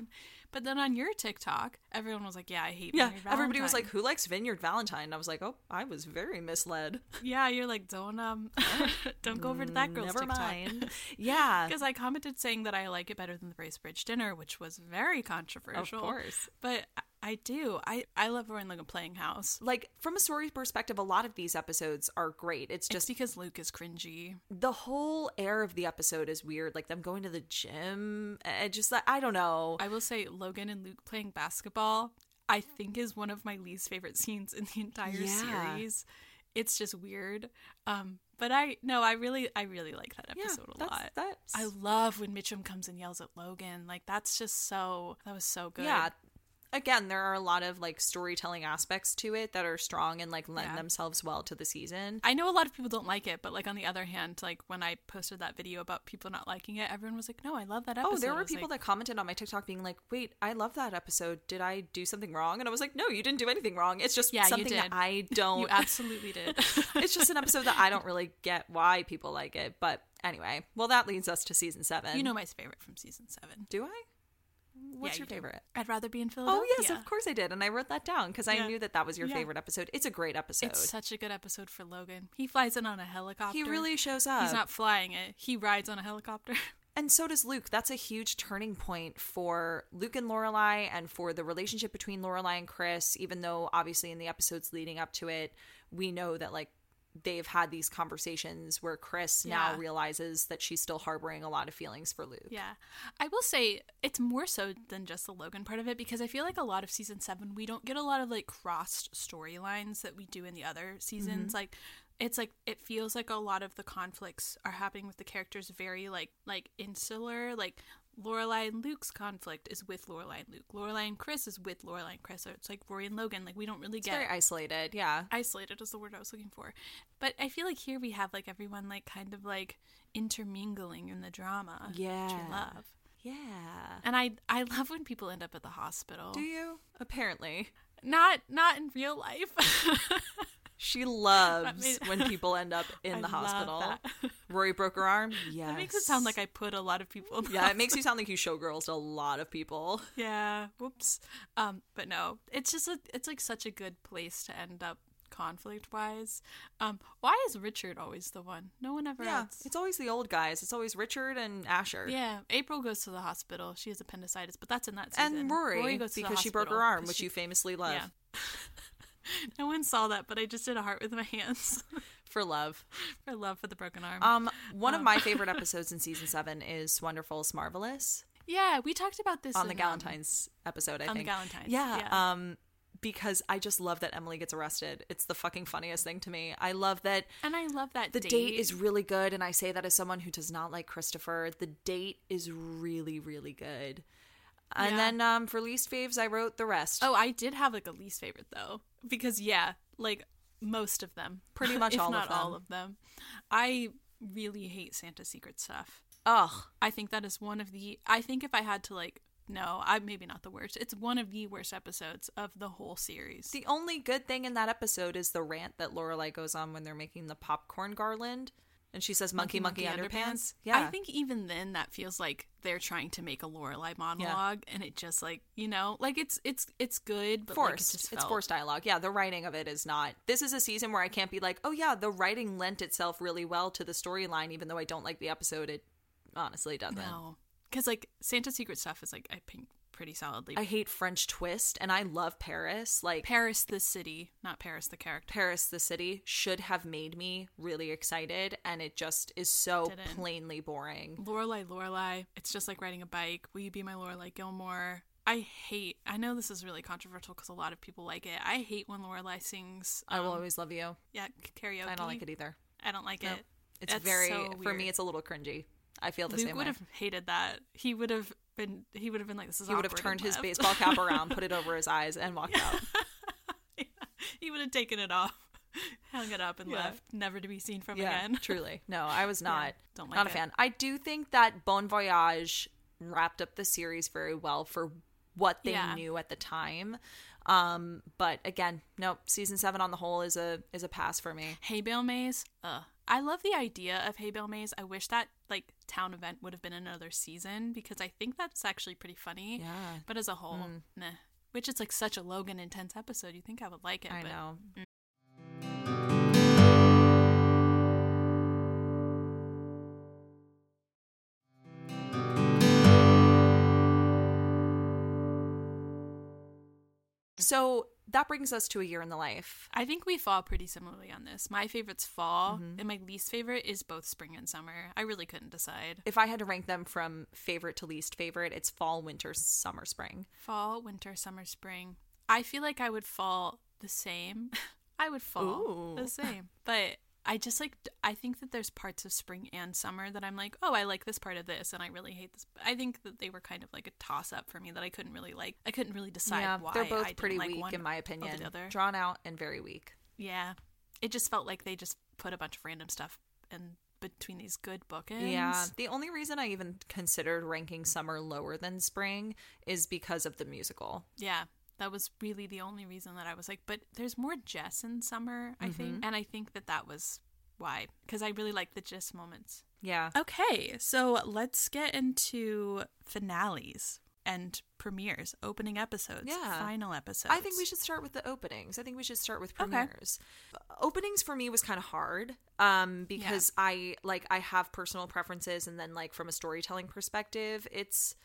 But then on your TikTok, everyone was like, yeah, I hate yeah, Vineyard Valentine. everybody was like, "Who likes Vineyard Valentine?" And I was like, "Oh, I was very misled." yeah, you're like, don't, um, don't go over to that girl's Never TikTok. mind. Yeah, Because I commented saying that I like it better than the Bracebridge dinner, which was very controversial. Of course. But I- do. I, I love Rory and Logan playing house. like from a story perspective, a lot of these episodes are great. It's Just just because Luke is cringy. the whole air of the episode is weird. Like them going to the gym, and just like I don't know. I will say Logan and Luke playing basketball, I think is one of my least favorite scenes in the entire Yeah. series. It's just weird. Um, but I no, I really I really like that yeah, episode a that's, lot. That's I love when Mitchum comes and yells at Logan. Like that's just so that was so good. yeah. Again, there are a lot of like storytelling aspects to it that are strong and like lend Yeah. themselves well to the season. I know a lot of people don't like it, but like on the other hand, like when I posted that video about people not liking it, everyone was like, "No, I love that episode." Oh, there were people like, that commented on my TikTok being like, "Wait, I love that episode. Did I do something wrong?" And I was like, "No, you didn't do anything wrong. It's just Yeah, something that. I don't. you absolutely did. it's just an episode that I don't really get why people like it. But anyway, well, that leads us to season seven. you know my favorite from season seven. do I? What's Yeah, your you favorite? I'd rather be in oh, Philadelphia. Oh yes, of course I did, and I wrote that down because I knew that that was your favorite episode. It's a great episode. It's such a good episode for Logan. He flies in on a helicopter. he really shows up. He's not flying it. He rides on a helicopter. and so does Luke. That's a huge turning point for Luke and Lorelai, and for the relationship between Lorelai and Chris. Even though obviously in the episodes leading up to it, we know that like they've had these conversations where Chris now realizes that she's still harboring a lot of feelings for Luke. yeah. I will say it's more so than just the Logan part of it because I feel like a lot of season seven, we don't get a lot of like crossed storylines that we do in the other seasons. Mm-hmm. Like, it's like it feels like a lot of the conflicts are happening with the characters very like like insular like Lorelai and Luke's conflict is with Lorelai and Luke. Lorelai and Chris is with Lorelai and Chris. So it's like Rory and Logan. Like we don't really It's get very isolated. Yeah. isolated is the word I was looking for. But I feel like here we have like everyone like kind of like intermingling in the drama. Which Yeah. I love. Yeah. And I I love when people end up at the hospital. Do you? Apparently. Not not in real life. She loves mean- when people end up in I the hospital. Rory broke her arm. Yeah. That makes it sound like I put a lot of people in the Yeah, it makes you sound like you showgirls to a lot of people. Yeah. Whoops. Um, but no, it's just a it's like such a good place to end up conflict wise. Um, why is Richard always the one? No one ever Yeah, else. it's always the old guys. It's always Richard and Asher. Yeah, April goes to the hospital. She has appendicitis, but that's in that season. And Rory, goes to the because she broke her arm, which she- you famously love. Yeah. no one saw that, but I just did a heart with my hands For love. for love for the broken arm. Um, one of my favorite episodes in season seven is Wonderful's Marvelous yeah, we talked about this on the in, um, Galentine's episode, I on the think. Galentine's, Yeah. yeah. Um, because I just love that Emily gets arrested. It's the fucking funniest thing to me. I love that and I love that the date. date is really good, and I say that as someone who does not like Christopher. The date is really, really good. And Yeah. then um, for least faves, I wrote the rest. Oh, I did have like a least favorite though, because yeah, like most of them, Pretty much all of not all them. of them. I really hate Santa Secret stuff. Ugh. I think that is one of the. I think if I had to like, no, I maybe not the worst. It's one of the worst episodes of the whole series. The only good thing in that episode is the rant that Lorelai goes on when they're making the popcorn garland. And she says monkey monkey, underpants. I Yeah. I think even then that feels like they're trying to make a Lorelai monologue, and it just like you know, like it's it's it's good, but like, it forced. it's forced dialogue. Yeah, the writing of it is not. This is a season where I can't be like, oh yeah, the writing lent itself really well to the storyline, even though I don't like the episode. It honestly doesn't. No, because like Santa's Secret stuff is like I think pretty solidly. I hate French twist, and I love Paris. Like Paris the city, not Paris the character. Paris, the city, should have made me really excited, and it just is so Didn't. plainly boring. Lorelai, Lorelai. It's just like riding a bike. Will you be my Lorelai Gilmore? I hate. I know this is really controversial because a lot of people like it. I hate when Lorelai sings. I will um, always love you. Yeah, karaoke. I don't like it either. I don't like No. it. It's That's very so for me. It's a little cringy. I feel the Luke same would have hated that. He would have been. He would have been like, "This is." He would have turned his left. baseball cap around, put it over his eyes, and walked out. he would have taken it off, hung it up, and Yeah. left, never to be seen from again. truly. No, I was not. don't like not a fan. I do think that Bon Voyage wrapped up the series very well for what they knew at the time. Um, but again, nope. Season seven on the whole is a is a pass for me. Hay bale maze. Ugh. I love the idea of hay bale maze. I wish that like town event would have been another season because I think that's actually pretty funny. Yeah. Mm. But as a whole, nah. Which is like such a Logan intense episode. You think I would like it? I but know. So that brings us to a year in the life. I think we fall pretty similarly on this. My favorite's fall, Mm-hmm. and my least favorite is both spring and summer. I really couldn't decide. If I had to rank them from favorite to least favorite, it's fall, winter, summer, spring. Fall, winter, summer, spring. I feel like I would fall the same. I would fall Ooh. the same. But I just like I think that there's parts of spring and summer that I'm like, "Oh, I like this part of this and I really hate this." I think that they were kind of like a toss up for me that I couldn't really like. I couldn't really decide yeah, why they're I both pretty like weak in my opinion. Drawn out and very weak. Yeah. It just felt like they just put a bunch of random stuff in between these good bookends. Yeah. The only reason I even considered ranking summer lower than spring is because of the musical. Yeah. That was really the only reason that I was like, but there's more Jess in summer, I think. And I think that that was why. Because I really like the Jess moments. Yeah. Okay. So let's get into finales and premieres, opening episodes, Yeah. final episodes. I think we should start with the openings. I think we should start with Okay. premieres. Openings for me was kind of hard um because I like I have personal preferences and then like from a storytelling perspective, it's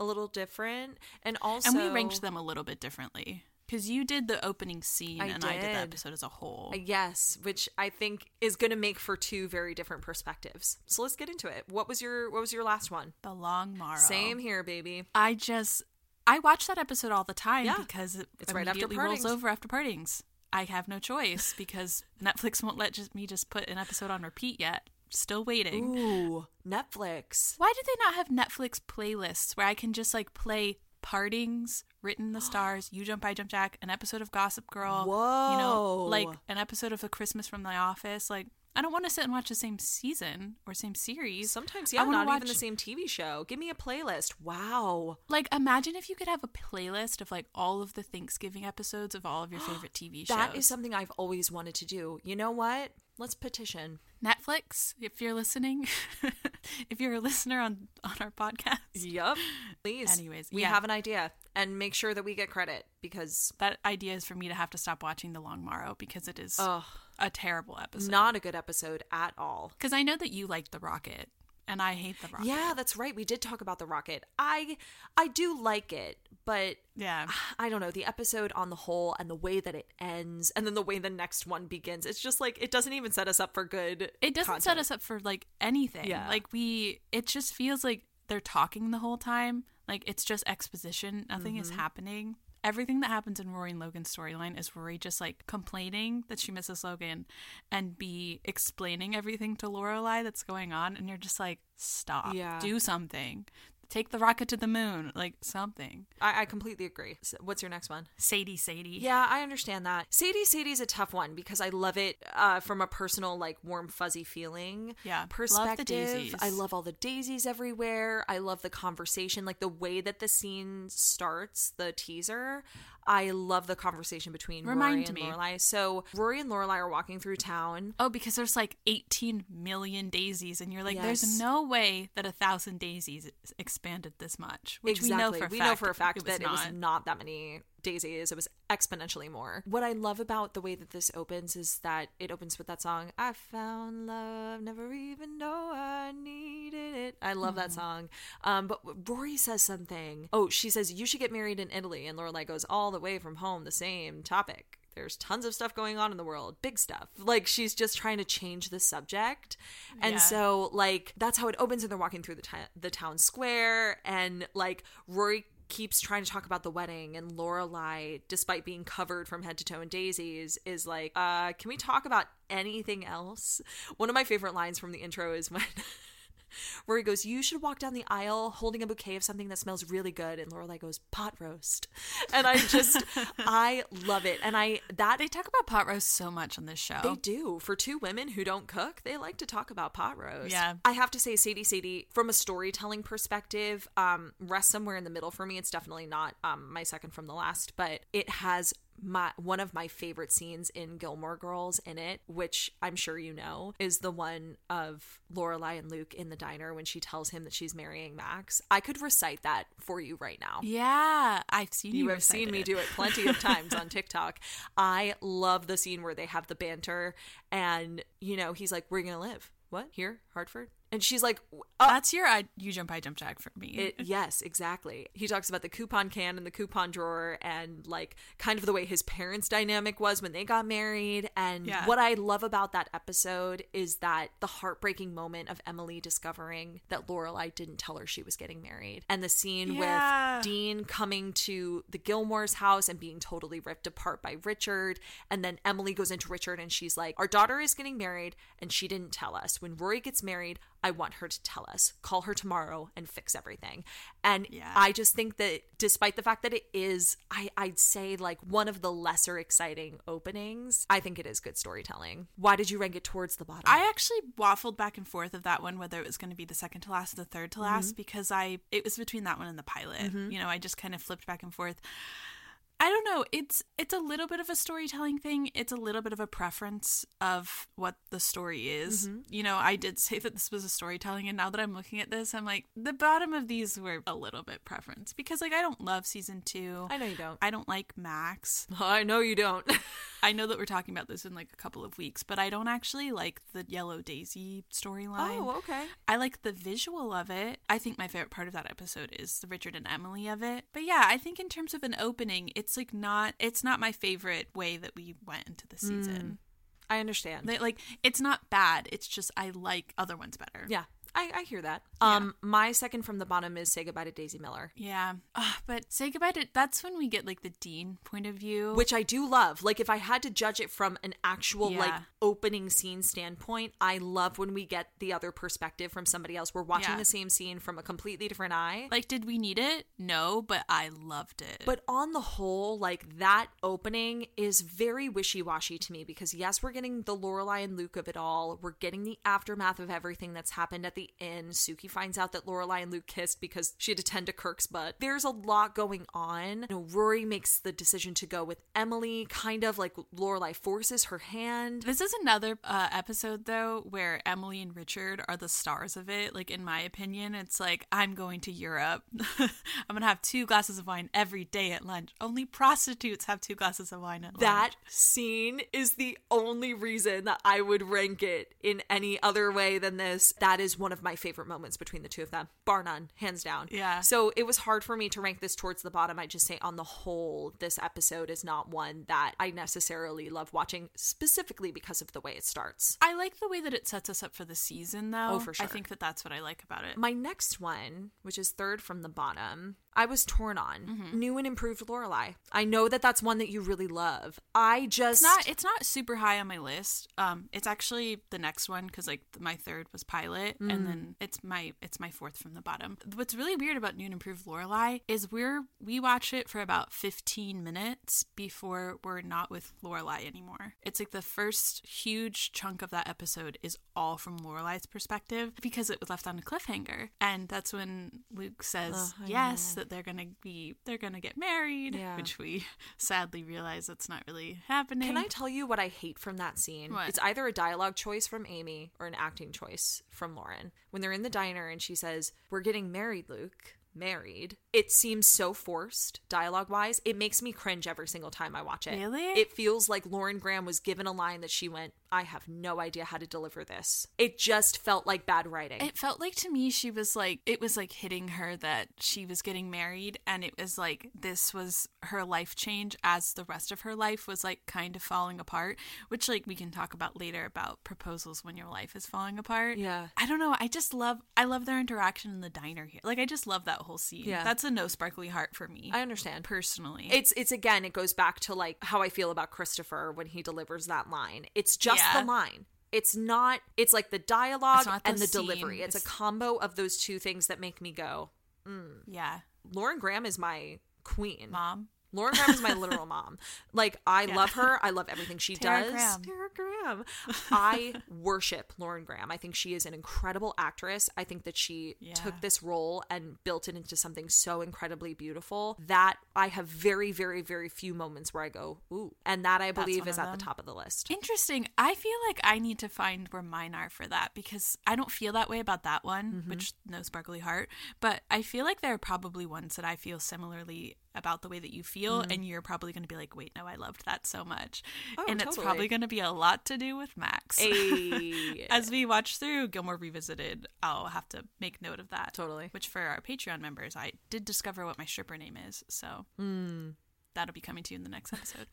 a little different. And also And we ranked them a little bit differently. Because you did the opening scene I and I did the episode as a whole. Uh, Yes, which I think is going to make for two very different perspectives. So let's get into it. What was your what was your last one? the long morrow. Same here, baby. I just I watch that episode all the time Yeah. because it It's right after rolls over after partings. I have no choice because Netflix won't let just, me just put an episode on repeat yet. Still waiting. Ooh, Netflix. Why do they not have Netflix playlists where I can just like play Partings, Written the Stars, You Jump I Jump Jack, an episode of Gossip Girl, Whoa! you know, like an episode of The Christmas from the Office. Like I don't want to sit and watch the same season or same series. Sometimes, I yeah, wanna watch... even the same TV show. Give me a playlist. Wow. Like, imagine if you could have a playlist of like all of the Thanksgiving episodes of all of your favorite TV shows. That is something I've always wanted to do. You know what? Let's petition. Netflix, if you're listening, if you're a listener on on our podcast, Yup. Please. Anyways, we yeah. have an idea and make sure that we get credit because that idea is for me to have to stop watching The Long Morrow because it is ugh, a terrible episode. not a good episode at all. because I know that you like The Rocket, and I hate The Rocket. Yeah, that's right. We did talk about the rocket. I I do like it, but yeah. I don't know, the episode on the whole and the way that it ends and then the way the next one begins. It's just like it doesn't even set us up for good. It doesn't set us up for like anything. Yeah. Like we, it just feels like they're talking the whole time. Like it's just exposition. Nothing Mm-hmm. is happening. Everything that happens in Rory and Logan's storyline is Rory just like complaining that she misses Logan, and be explaining everything to Lorelai that's going on, and you're just like, stop, Yeah. do something, take the rocket to the moon, like something. I, I completely agree. So what's your next one? Sadie, Sadie. Yeah, I understand that. Sadie Sadie's a tough one because I love it uh, from a personal, like warm, fuzzy feeling. Yeah, love the perspective. daisies. I love all the daisies everywhere. I love the conversation, like the way that the scene starts, the teaser. I love the conversation between Remind Rory and me. Lorelai. So Rory and Lorelai are walking through town. Oh, because there's like 18 million daisies, and you're like, Yes. there's no way that a thousand daisies expanded this much. Which we know for a we fact. know for a fact it that it was not that many daisies. It was exponentially more. What I love about the way that this opens is that it opens with that song, I found love, never even know I needed it. I love that song. Um, but Rory says something. Oh, she says, You should get married in Italy. And Lorelai goes, All the way from home, the same topic. There's tons of stuff going on in the world, big stuff. Like she's just trying to change the subject. And Yeah. so like that's how it opens and they're walking through the ti- the town square and like Rory keeps trying to talk about the wedding and Lorelai despite being covered from head to toe in daisies is like uh can we talk about anything else? One of my favorite lines from the intro is when Rory goes, You should walk down the aisle holding a bouquet of something that smells really good. And Lorelai goes, Pot roast. And I just, I love it. And I, that, They talk about pot roast so much on this show. they do. For two women who don't cook, they like to talk about pot roast. Yeah. I have to say, Sadie Sadie, from a storytelling perspective, um, rests somewhere in the middle for me. It's definitely not um, my second from the last, but it has my one of my favorite scenes in Gilmore Girls in it, which I'm sure you know, is the one of Lorelai and Luke in the diner when she tells him that she's marrying Max. I could recite that for you right now. Yeah, I've seen you. You have seen me it. do it plenty of times on TikTok. I love the scene where they have the banter and, you know, he's like, Where are you going to live? What? Here? Hartford? And she's like, "Uh, That's your I, you jump, I jump jack for me. it, yes, exactly. He talks about the coupon can and the coupon drawer and like kind of the way his parents' dynamic was when they got married. And Yeah. what I love about that episode is that the heartbreaking moment of Emily discovering that Lorelai didn't tell her she was getting married. And the scene Yeah. with Dean coming to the Gilmore's house and being totally ripped apart by Richard. And then Emily goes into Richard and she's like, Our daughter is getting married and she didn't tell us. When Rory gets married, I want her to tell us. Call her tomorrow and fix everything. And Yeah. I just think that despite the fact that it is, I, I'd say like one of the lesser exciting openings, I think it is good storytelling. Why did you rank it towards the bottom? I actually waffled back and forth of that one whether it was going to be the second to last or the third to last Mm-hmm. because I it was between that one and the pilot. You know, I just kind of flipped back and forth. I don't know. It's it's a little bit of a storytelling thing. It's a little bit of a preference of what the story is. Mm-hmm. You know, I did say that this was a storytelling, and now that I'm looking at this, I'm like the bottom of these were a little bit preference because like I don't love season two. I know you don't. I don't like Max. I know you don't. I know that we're talking about this in like a couple of weeks, but I don't actually like the Yellow Daisy storyline. oh, okay. I like the visual of it. I think my favorite part of that episode is the Richard and Emily of it. But yeah, I think in terms of an opening, it's like not it's not my favorite way that we went into the season. Mm. I understand. They, like it's not bad. It's just I like other ones better. yeah, I, I hear that. Um, my second from the bottom is Say Goodbye to Daisy Miller. Yeah. Ugh, but say goodbye to that's when we get like the Dean point of view. which I do love. Like if I had to judge it from an actual Yeah. like opening scene standpoint, I love when we get the other perspective from somebody else. We're watching Yeah. the same scene from a completely different eye. like did we need it? No, but I loved it. But on the whole, like that opening is very wishy-washy to me because yes, we're getting the Lorelai and Luke of it all. We're getting the aftermath of everything that's happened at the inn. Sookie finds out that Lorelai and Luke kissed because she had to tend to Kirk's butt. There's a lot going on. You know, Rory makes the decision to go with Emily, kind of like Lorelai forces her hand. This is another uh, episode, though, where Emily and Richard are the stars of it. Like, in my opinion, it's like, I'm going to Europe. I'm going to have two glasses of wine every day at lunch. Only prostitutes have two glasses of wine at lunch. That scene is the only reason that I would rank it in any other way than this. That is one of my favorite moments between the two of them, bar none, hands down. Yeah. So it was hard for me to rank this towards the bottom. I just say, on the whole, this episode is not one that I necessarily love watching, specifically because of the way it starts. I like the way that it sets us up for the season, though. Oh, for sure. I think that that's what I like about it. My next one, which is third from the bottom, I was torn on. Mm-hmm. New and improved Lorelai. I know that that's one that you really love. I just It's not. It's not super high on my list. Um, it's actually the next one because like my third was pilot, Mm-hmm. and and then it's my it's my fourth from the bottom. What's really weird about New and Improved Lorelai is we're we watch it for about 15 minutes before we're not with Lorelai anymore. It's like the first huge chunk of that episode is all from Lorelai's perspective because it was left on a cliffhanger, and that's when Luke says yes that they're gonna be they're gonna get married, Yeah. which we sadly realize that's not really happening. Can I tell you what I hate from that scene? What? It's either a dialogue choice from Amy or an acting choice from Lauren. When they're in the diner and she says, We're getting married, Luke. Married. It seems so forced, dialogue wise. It makes me cringe every single time I watch it. Really? It feels like Lauren Graham was given a line that she went, I have no idea how to deliver this. It just felt like bad writing. It felt like to me she was like it was like hitting her that she was getting married and it was like this was her life change as the rest of her life was like kind of falling apart, which like we can talk about later about proposals when your life is falling apart. Yeah. I don't know, I just love I love their interaction in the diner here. Like I just love that whole scene. Yeah. That's a no sparkly heart for me. I understand. personally. It's it's again, it goes back to like how I feel about Christopher when he delivers that line. It's just Yeah. the line. It's not it's like the dialogue not and the the scene. delivery. It's, It's- a combo of those two things that make me go, mm. yeah. Lauren Graham is my queen. Mom. Lauren Graham is my literal mom. Like I love her. I love everything she Tara does. Graham. Tara Graham. I worship Lauren Graham. I think she is an incredible actress. I think that she Yeah. took this role and built it into something so incredibly beautiful that I have very, very, very few moments where I go, ooh. And that I believe is at the top of the list. Interesting. I feel like I need to find where mine are for that because I don't feel that way about that one, mm-hmm. which no sparkly heart. But I feel like there are probably ones that I feel similarly about the way that you feel, and you're probably going to be like, "Wait, no, I loved that so much," Oh, and it's probably going to be a lot to do with Max. As we watch through Gilmore Revisited, I'll have to make note of that. Totally. Which for our Patreon members, I did discover what my stripper name is, so that'll be coming to you in the next episode.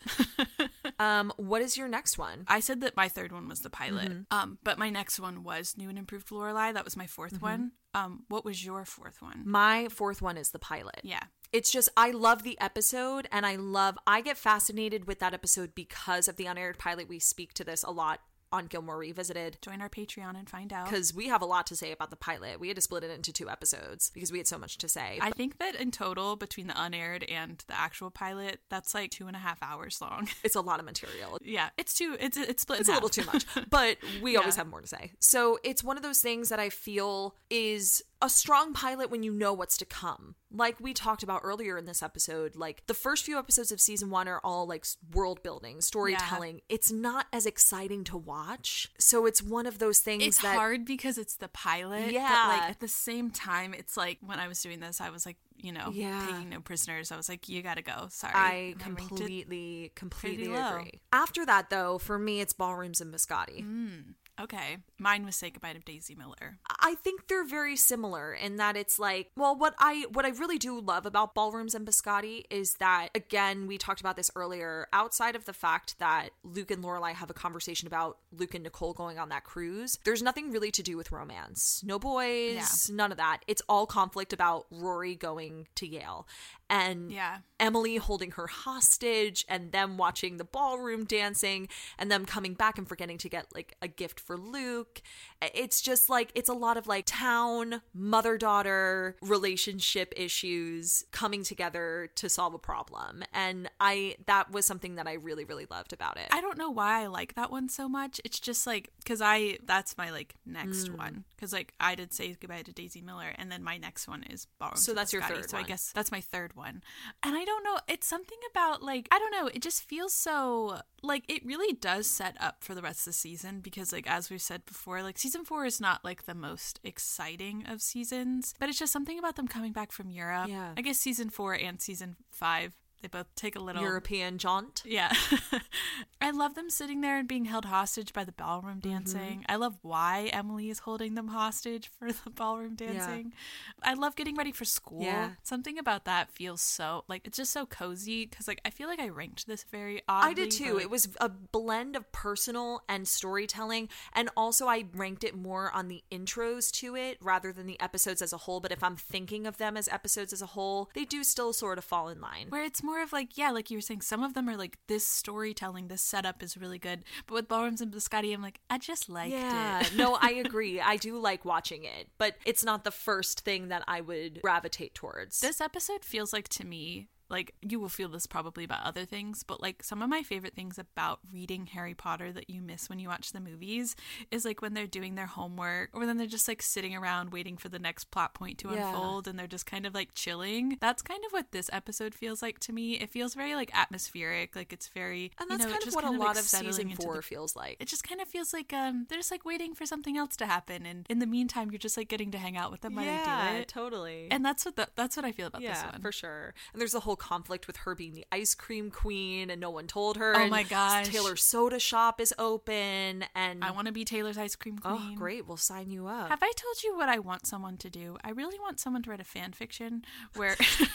um, what is your next one? I said that my third one was the pilot. Mm-hmm. Um, but my next one was New and Improved Lorelai. That was my 4th Mm-hmm. one. Um, what was your fourth one? My fourth one is the pilot. Yeah. It's just I love the episode and I love I get fascinated with that episode because of the unaired pilot. We speak to this a lot on Gilmore Revisited Join our Patreon and find out. because we have a lot to say about the pilot. We had to split it into two episodes because we had so much to say. I think that in total, between the unaired and the actual pilot, that's like two and a half hours long. it's a lot of material. yeah, it's too. It's it's split. It's a in little too much, but we always have more to say. So it's one of those things that I feel is a strong pilot when you know what's to come. Like we talked about earlier in this episode, like the first few episodes of season one are all like world building, storytelling. It's not as exciting to watch. So it's one of those things It's that hard because it's the pilot. But Yeah. like at the same time, it's like when I was doing this, I was like, you know, Yeah. taking no prisoners. I was like, you gotta go. Sorry. I And ranked it- completely, completely agree. After that, though, for me, it's ballrooms and biscotti. Mm. Okay, mine was Say Goodbye to Daisy Miller. I think they're very similar in that it's like, well, what I what I really do love about ballrooms and biscotti is that again, we talked about this earlier. Outside of the fact that Luke and Lorelai have a conversation about Luke and Nicole going on that cruise, there's nothing really to do with romance. No boys, none of that. It's all conflict about Rory going to Yale and Yeah. Emily holding her hostage and them watching the ballroom dancing and them coming back and forgetting to get like a gift for Luke. It's just like it's a lot of like town mother daughter relationship issues coming together to solve a problem. And I that was something that I really really loved about it. I don't know why I like that one so much. It's just like because I that's my like next Mm. one because like I did say goodbye to Daisy Miller and then my next one is Ballroom. So that's your Biscotti. third So I guess that's my third one. And I don't know. It's something about like I don't know. It just feels so like it really does set up for the rest of the season because like as we've said before, like season four is not like the most exciting of seasons, but it's just something about them coming back from Europe. Yeah. I guess season four and season five. They both take a little European jaunt. yeah. I love them sitting there and being held hostage by the ballroom Mm-hmm. dancing. I love why Emily is holding them hostage for the ballroom dancing. I love getting ready for school. Yeah. Something about that feels so like it's just so cozy cuz like I feel like I ranked this very oddly. I did too. like- It was a blend of personal and storytelling. And also, I ranked it more on the intros to it rather than the episodes as a whole. But if I'm thinking of them as episodes as a whole, they do still sort of fall in line. where it's more more of like, yeah, like you were saying, some of them are like this storytelling, this setup is really good. But with Ballrooms and Biscotti, I'm like, I just liked yeah, it. no, I agree. I do like watching it, but it's not the first thing that I would gravitate towards. This episode feels like to me like you will feel this probably about other things, but like some of my favorite things about reading Harry Potter that you miss when you watch the movies is like when they're doing their homework or then they're just like sitting around waiting for the next plot point to Yeah. unfold and they're just kind of like chilling. That's kind of what this episode feels like to me. It feels very like atmospheric, like it's very and you that's know, kind of what kind a lot like, of season into four the- feels like. it just kind of feels like um they're just like waiting for something else to happen and in the meantime you're just like getting to hang out with them while they do it. Yeah, totally. And that's what the, that's what I feel about this yeah, one. for sure. And there's a whole conflict with her being the ice cream queen, and no one told her. Oh my gosh. Taylor's soda shop is open, and I want to be Taylor's ice cream oh, queen. oh, great, we'll sign you up. Have I told you what I want someone to do? I really want someone to write a fan fiction where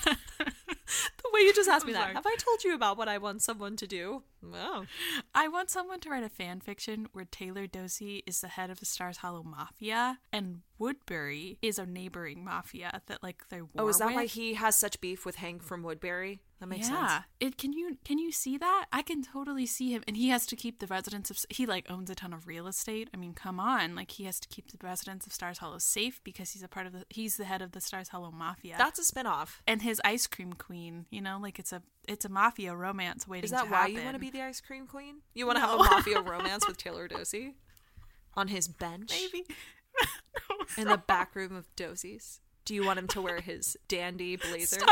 the way you just asked me oh that. Have I told you about what I want someone to do? Oh, I want someone to write a fan fiction where Taylor Dosey is the head of the Stars Hollow Mafia and Woodbury is a neighboring mafia that like they war oh, is that why he has such beef with Hank from Woodbury? That makes yeah. sense. Yeah. It can you can you see that? I can totally see him and he has to keep the residents of he like owns a ton of real estate. I mean, come on. Like he has to keep the residents of Stars Hollow safe because he's a part of the he's the head of the Stars Hollow Mafia. That's a spinoff. and his ice cream queen, you know, like it's a it's a mafia romance waiting Is that why happen. you want to be the ice cream queen? You want to have a mafia romance with Taylor Dosey on his bench maybe? In the back room of Dosey's? Do you want him to wear his dandy blazer?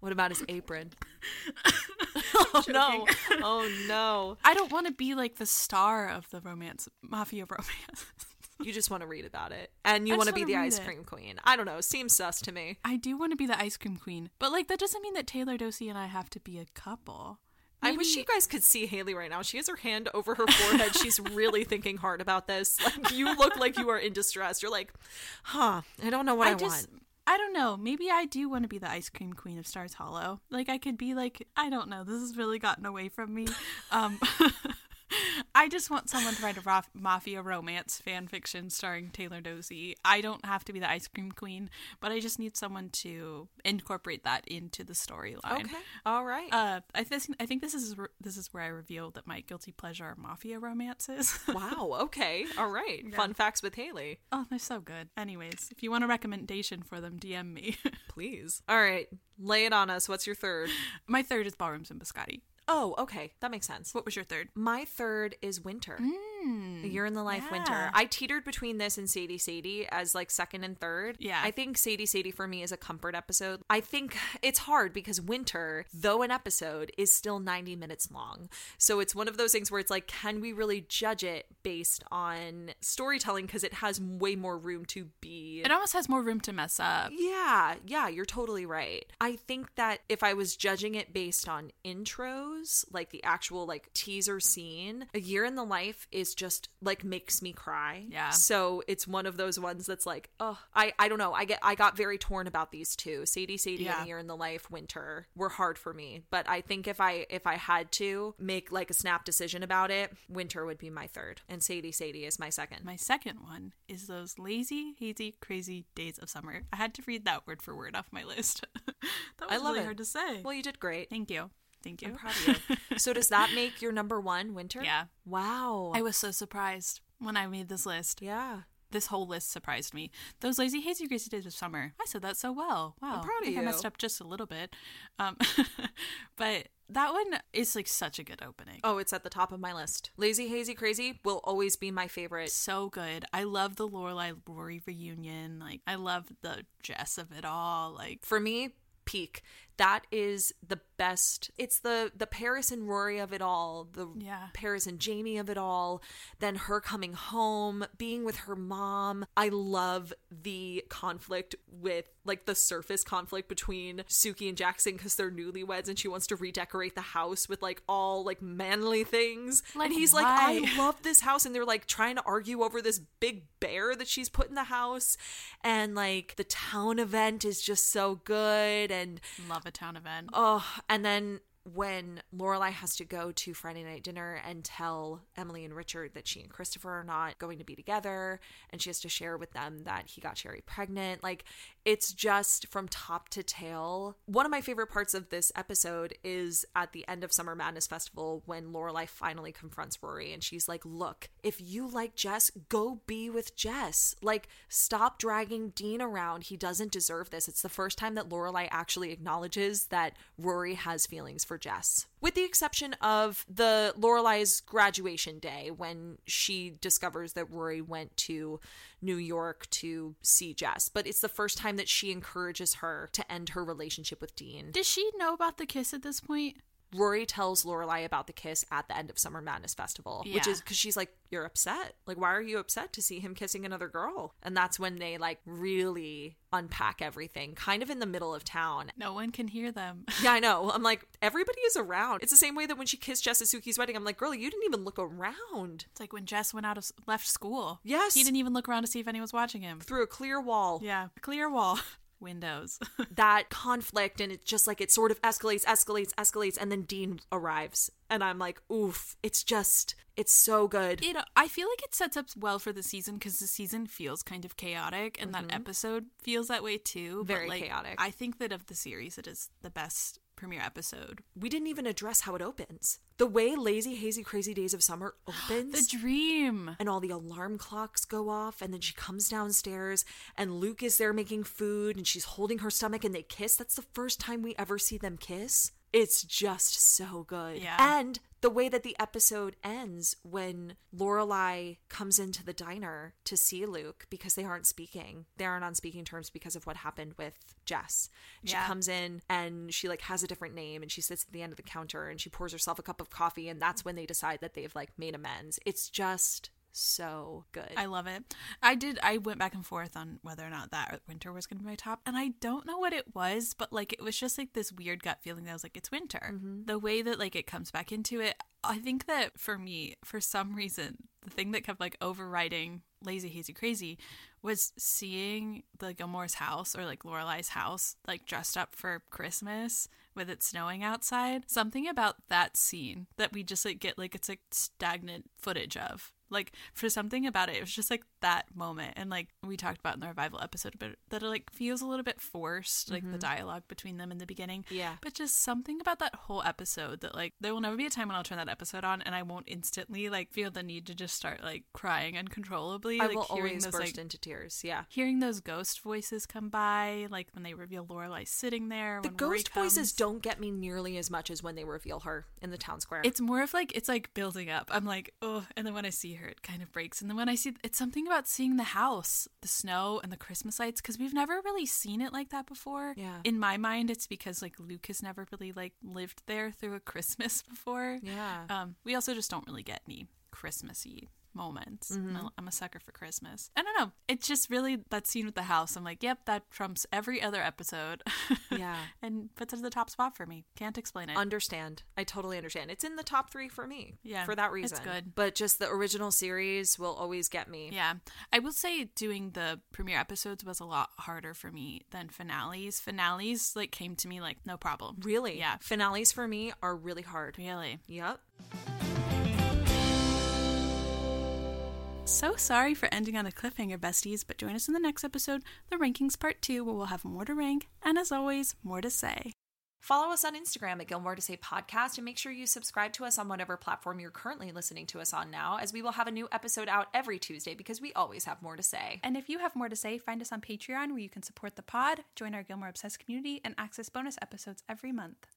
what about his apron? oh no! Oh no! I don't want to be like the star of the romance mafia romance. You just want to read about it, and you want to be the ice it. cream queen. I don't know. Seems sus to me. I do want to be the ice cream queen, but like that doesn't mean that Taylor Dosey and I have to be a couple. I wish you guys could see Haley right now. She has her hand over her forehead. She's really thinking hard about this. Like you look like you are in distress. You're like, huh? I don't know what I, I just want. I don't know. Maybe I do want to be the ice cream queen of Stars Hollow. Like I could be like I don't know. This has really gotten away from me. Um I just want someone to write a rof- mafia romance fan fiction starring Taylor Dosey. I don't have to be the ice cream queen, but I just need someone to incorporate that into the storyline. Okay. All right. Uh, I think I think this is this is where I reveal that my guilty pleasure are mafia romances. wow. Okay. All right. Fun facts with Haley. oh, they're so good. Anyways, if you want a recommendation for them, DM me. Please. All right. Lay it on us. What's your third? my third is Ballrooms and Biscotti. Oh, okay. That makes sense. What was your third? My third is Winter. Mm. A Year in the Life Winter. I teetered between this and Sadie Sadie as like second and third. Yeah. I think Sadie Sadie for me is a comfort episode. I think it's hard because Winter, though an episode, is still 90 minutes long. So it's one of those things where it's like, can we really judge it based on storytelling? Because it has way more room to be. It almost has more room to mess up. Yeah, yeah, you're totally right. I think that if I was judging it based on intros, like the actual like teaser scene, A Year in the Life is just like makes me cry. Yeah. So it's one of those ones that's like, oh, I I don't know. I get I got very torn about these two. Sadie Sadie Yeah. and Year in the Life Winter were hard for me, but I think if I if I had to make like a snap decision about it, Winter would be my third, and Sadie Sadie is my second. My second one is those lazy, hazy, crazy days of summer. I had to read that word for word off my list. that was I love really it. hard to say. well, you did great. Thank you. Thank you. I'm proud of you. so does that make your number one winter? Yeah. Wow. I was so surprised when I made this list. yeah. This whole list surprised me. Those lazy, hazy, crazy days of summer. I said that so well. Wow. I'm proud I of think I messed up just a little bit. Um, but that one is like such a good opening. Oh, it's at the top of my list. Lazy Hazy Crazy will always be my favorite. so good. I love the Lorelai Rory reunion. Like I love the Jess of it all. Like For me, peak. That is the best. It's the the Paris and Rory of it all. The Yeah. Paris and Jamie of it all. Then her coming home, being with her mom. I love the conflict with like the surface conflict between Sookie and Jackson because they're newlyweds and she wants to redecorate the house with like all like manly things. Like, and he's like. I love this house. And they're like trying to argue over this big bear that she's put in the house. And like the town event is just so good. And love town event. oh, and then when Lorelai has to go to Friday night dinner and tell Emily and Richard that she and Christopher are not going to be together, and she has to share with them that he got Sherry pregnant. Like, it's just from top to tail. One of my favorite parts of this episode is at the end of Summer Madness Festival when Lorelai finally confronts Rory and she's like, Look, if you like Jess, go be with Jess. Like, stop dragging Dean around. He doesn't deserve this. It's the first time that Lorelai actually acknowledges that Rory has feelings for Jess. With the exception of the Lorelai's graduation day when she discovers that Rory went to New York to see Jess, but it's the first time that she encourages her to end her relationship with Dean. Does she know about the kiss at this point? Rory tells Lorelai about the kiss at the end of Summer Madness Festival, which is because she's like, "You're upset. Like, why are you upset to see him kissing another girl?" And that's when they like really unpack everything, kind of in the middle of town. No one can hear them. Yeah, I know. I'm like, everybody is around. It's the same way that when she kissed Jess at Sookie's wedding, I'm like, girl, you didn't even look around It's like when Jess went out of left school. Yes. He didn't even look around to see if anyone was watching him. through a clear wall. Yeah. Clear wall. Windows. That conflict, and it's just like it sort of escalates, escalates, escalates, and then Dean arrives, and I'm like, oof, it's just, it's so good. you know, I feel like it sets up well for the season because the season feels kind of chaotic, and that episode feels that way too. but, Mm-hmm. Very like, chaotic. I think that of the series, it is the best premiere episode. we didn't even address how it opens. The way Lazy Hazy Crazy Days of Summer opens. The dream. and all the alarm clocks go off and then she comes downstairs and Luke is there making food and she's holding her stomach and they kiss. That's the first time we ever see them kiss. It's just so good. Yeah. And the way that the episode ends when Lorelai comes into the diner to see Luke because they aren't speaking. They aren't on speaking terms because of what happened with Jess. She Yeah. comes in and she like has a different name and she sits at the end of the counter and she pours herself a cup of coffee and that's when they decide that they've like made amends. It's just so good. I love it. I did. I went back and forth on whether or not that winter was going to be my top, and I don't know what it was, but like it was just like this weird gut feeling that I was like, it's winter. Mm-hmm. The way that like it comes back into it, I think that for me, for some reason, the thing that kept like overriding Lazy Hazy Crazy was seeing the Gilmore's house or like Lorelai's house like dressed up for Christmas with it snowing outside. Something about that scene that we just like get like it's like stagnant footage of. Like for something about it, it was just like that moment, and like we talked about in the revival episode, but that it like feels a little bit forced, like the mm-hmm. dialogue between them in the beginning. Yeah. But just something about that whole episode that like there will never be a time when I'll turn that episode on and I won't instantly like feel the need to just start like crying uncontrollably. I like will hearing always those burst like into tears. Yeah. hearing those ghost voices come by, like when they reveal Lorelai sitting there. The ghost voices don't get me nearly as much as when they reveal her in the town square. It's more of like it's like building up. I'm like, oh, and then when I see it kind of breaks. And then when I see, it's something about seeing the house, the snow, and the Christmas lights because we've never really seen it like that before. Yeah. In my mind, it's because like Luke has never really like lived there through a Christmas before. Yeah. Um, we also just don't really get any Christmassy moments. Mm-hmm. I'm a sucker for Christmas. I don't know. It's just really that scene with the house. I'm like, yep, that trumps every other episode. Yeah. and puts it at the top spot for me. Can't explain it. understand. I totally understand. It's in the top three for me. Yeah, For that it's reason. good. But just the original series will always get me. Yeah. I will say doing the premiere episodes was a lot harder for me than finales. Finales like came to me like no problem. Really? Yeah. Finales for me are really hard. Really. Yep. So sorry for ending on a cliffhanger, besties, but join us in the next episode, the rankings part two, where we'll have more to rank and as always, more to say. Follow us on Instagram at Gilmore to Say Podcast and make sure you subscribe to us on whatever platform you're currently listening to us on now, as we will have a new episode out every Tuesday because we always have more to say. And if you have more to say, find us on Patreon where you can support the pod, join our Gilmore Obsessed community, and access bonus episodes every month.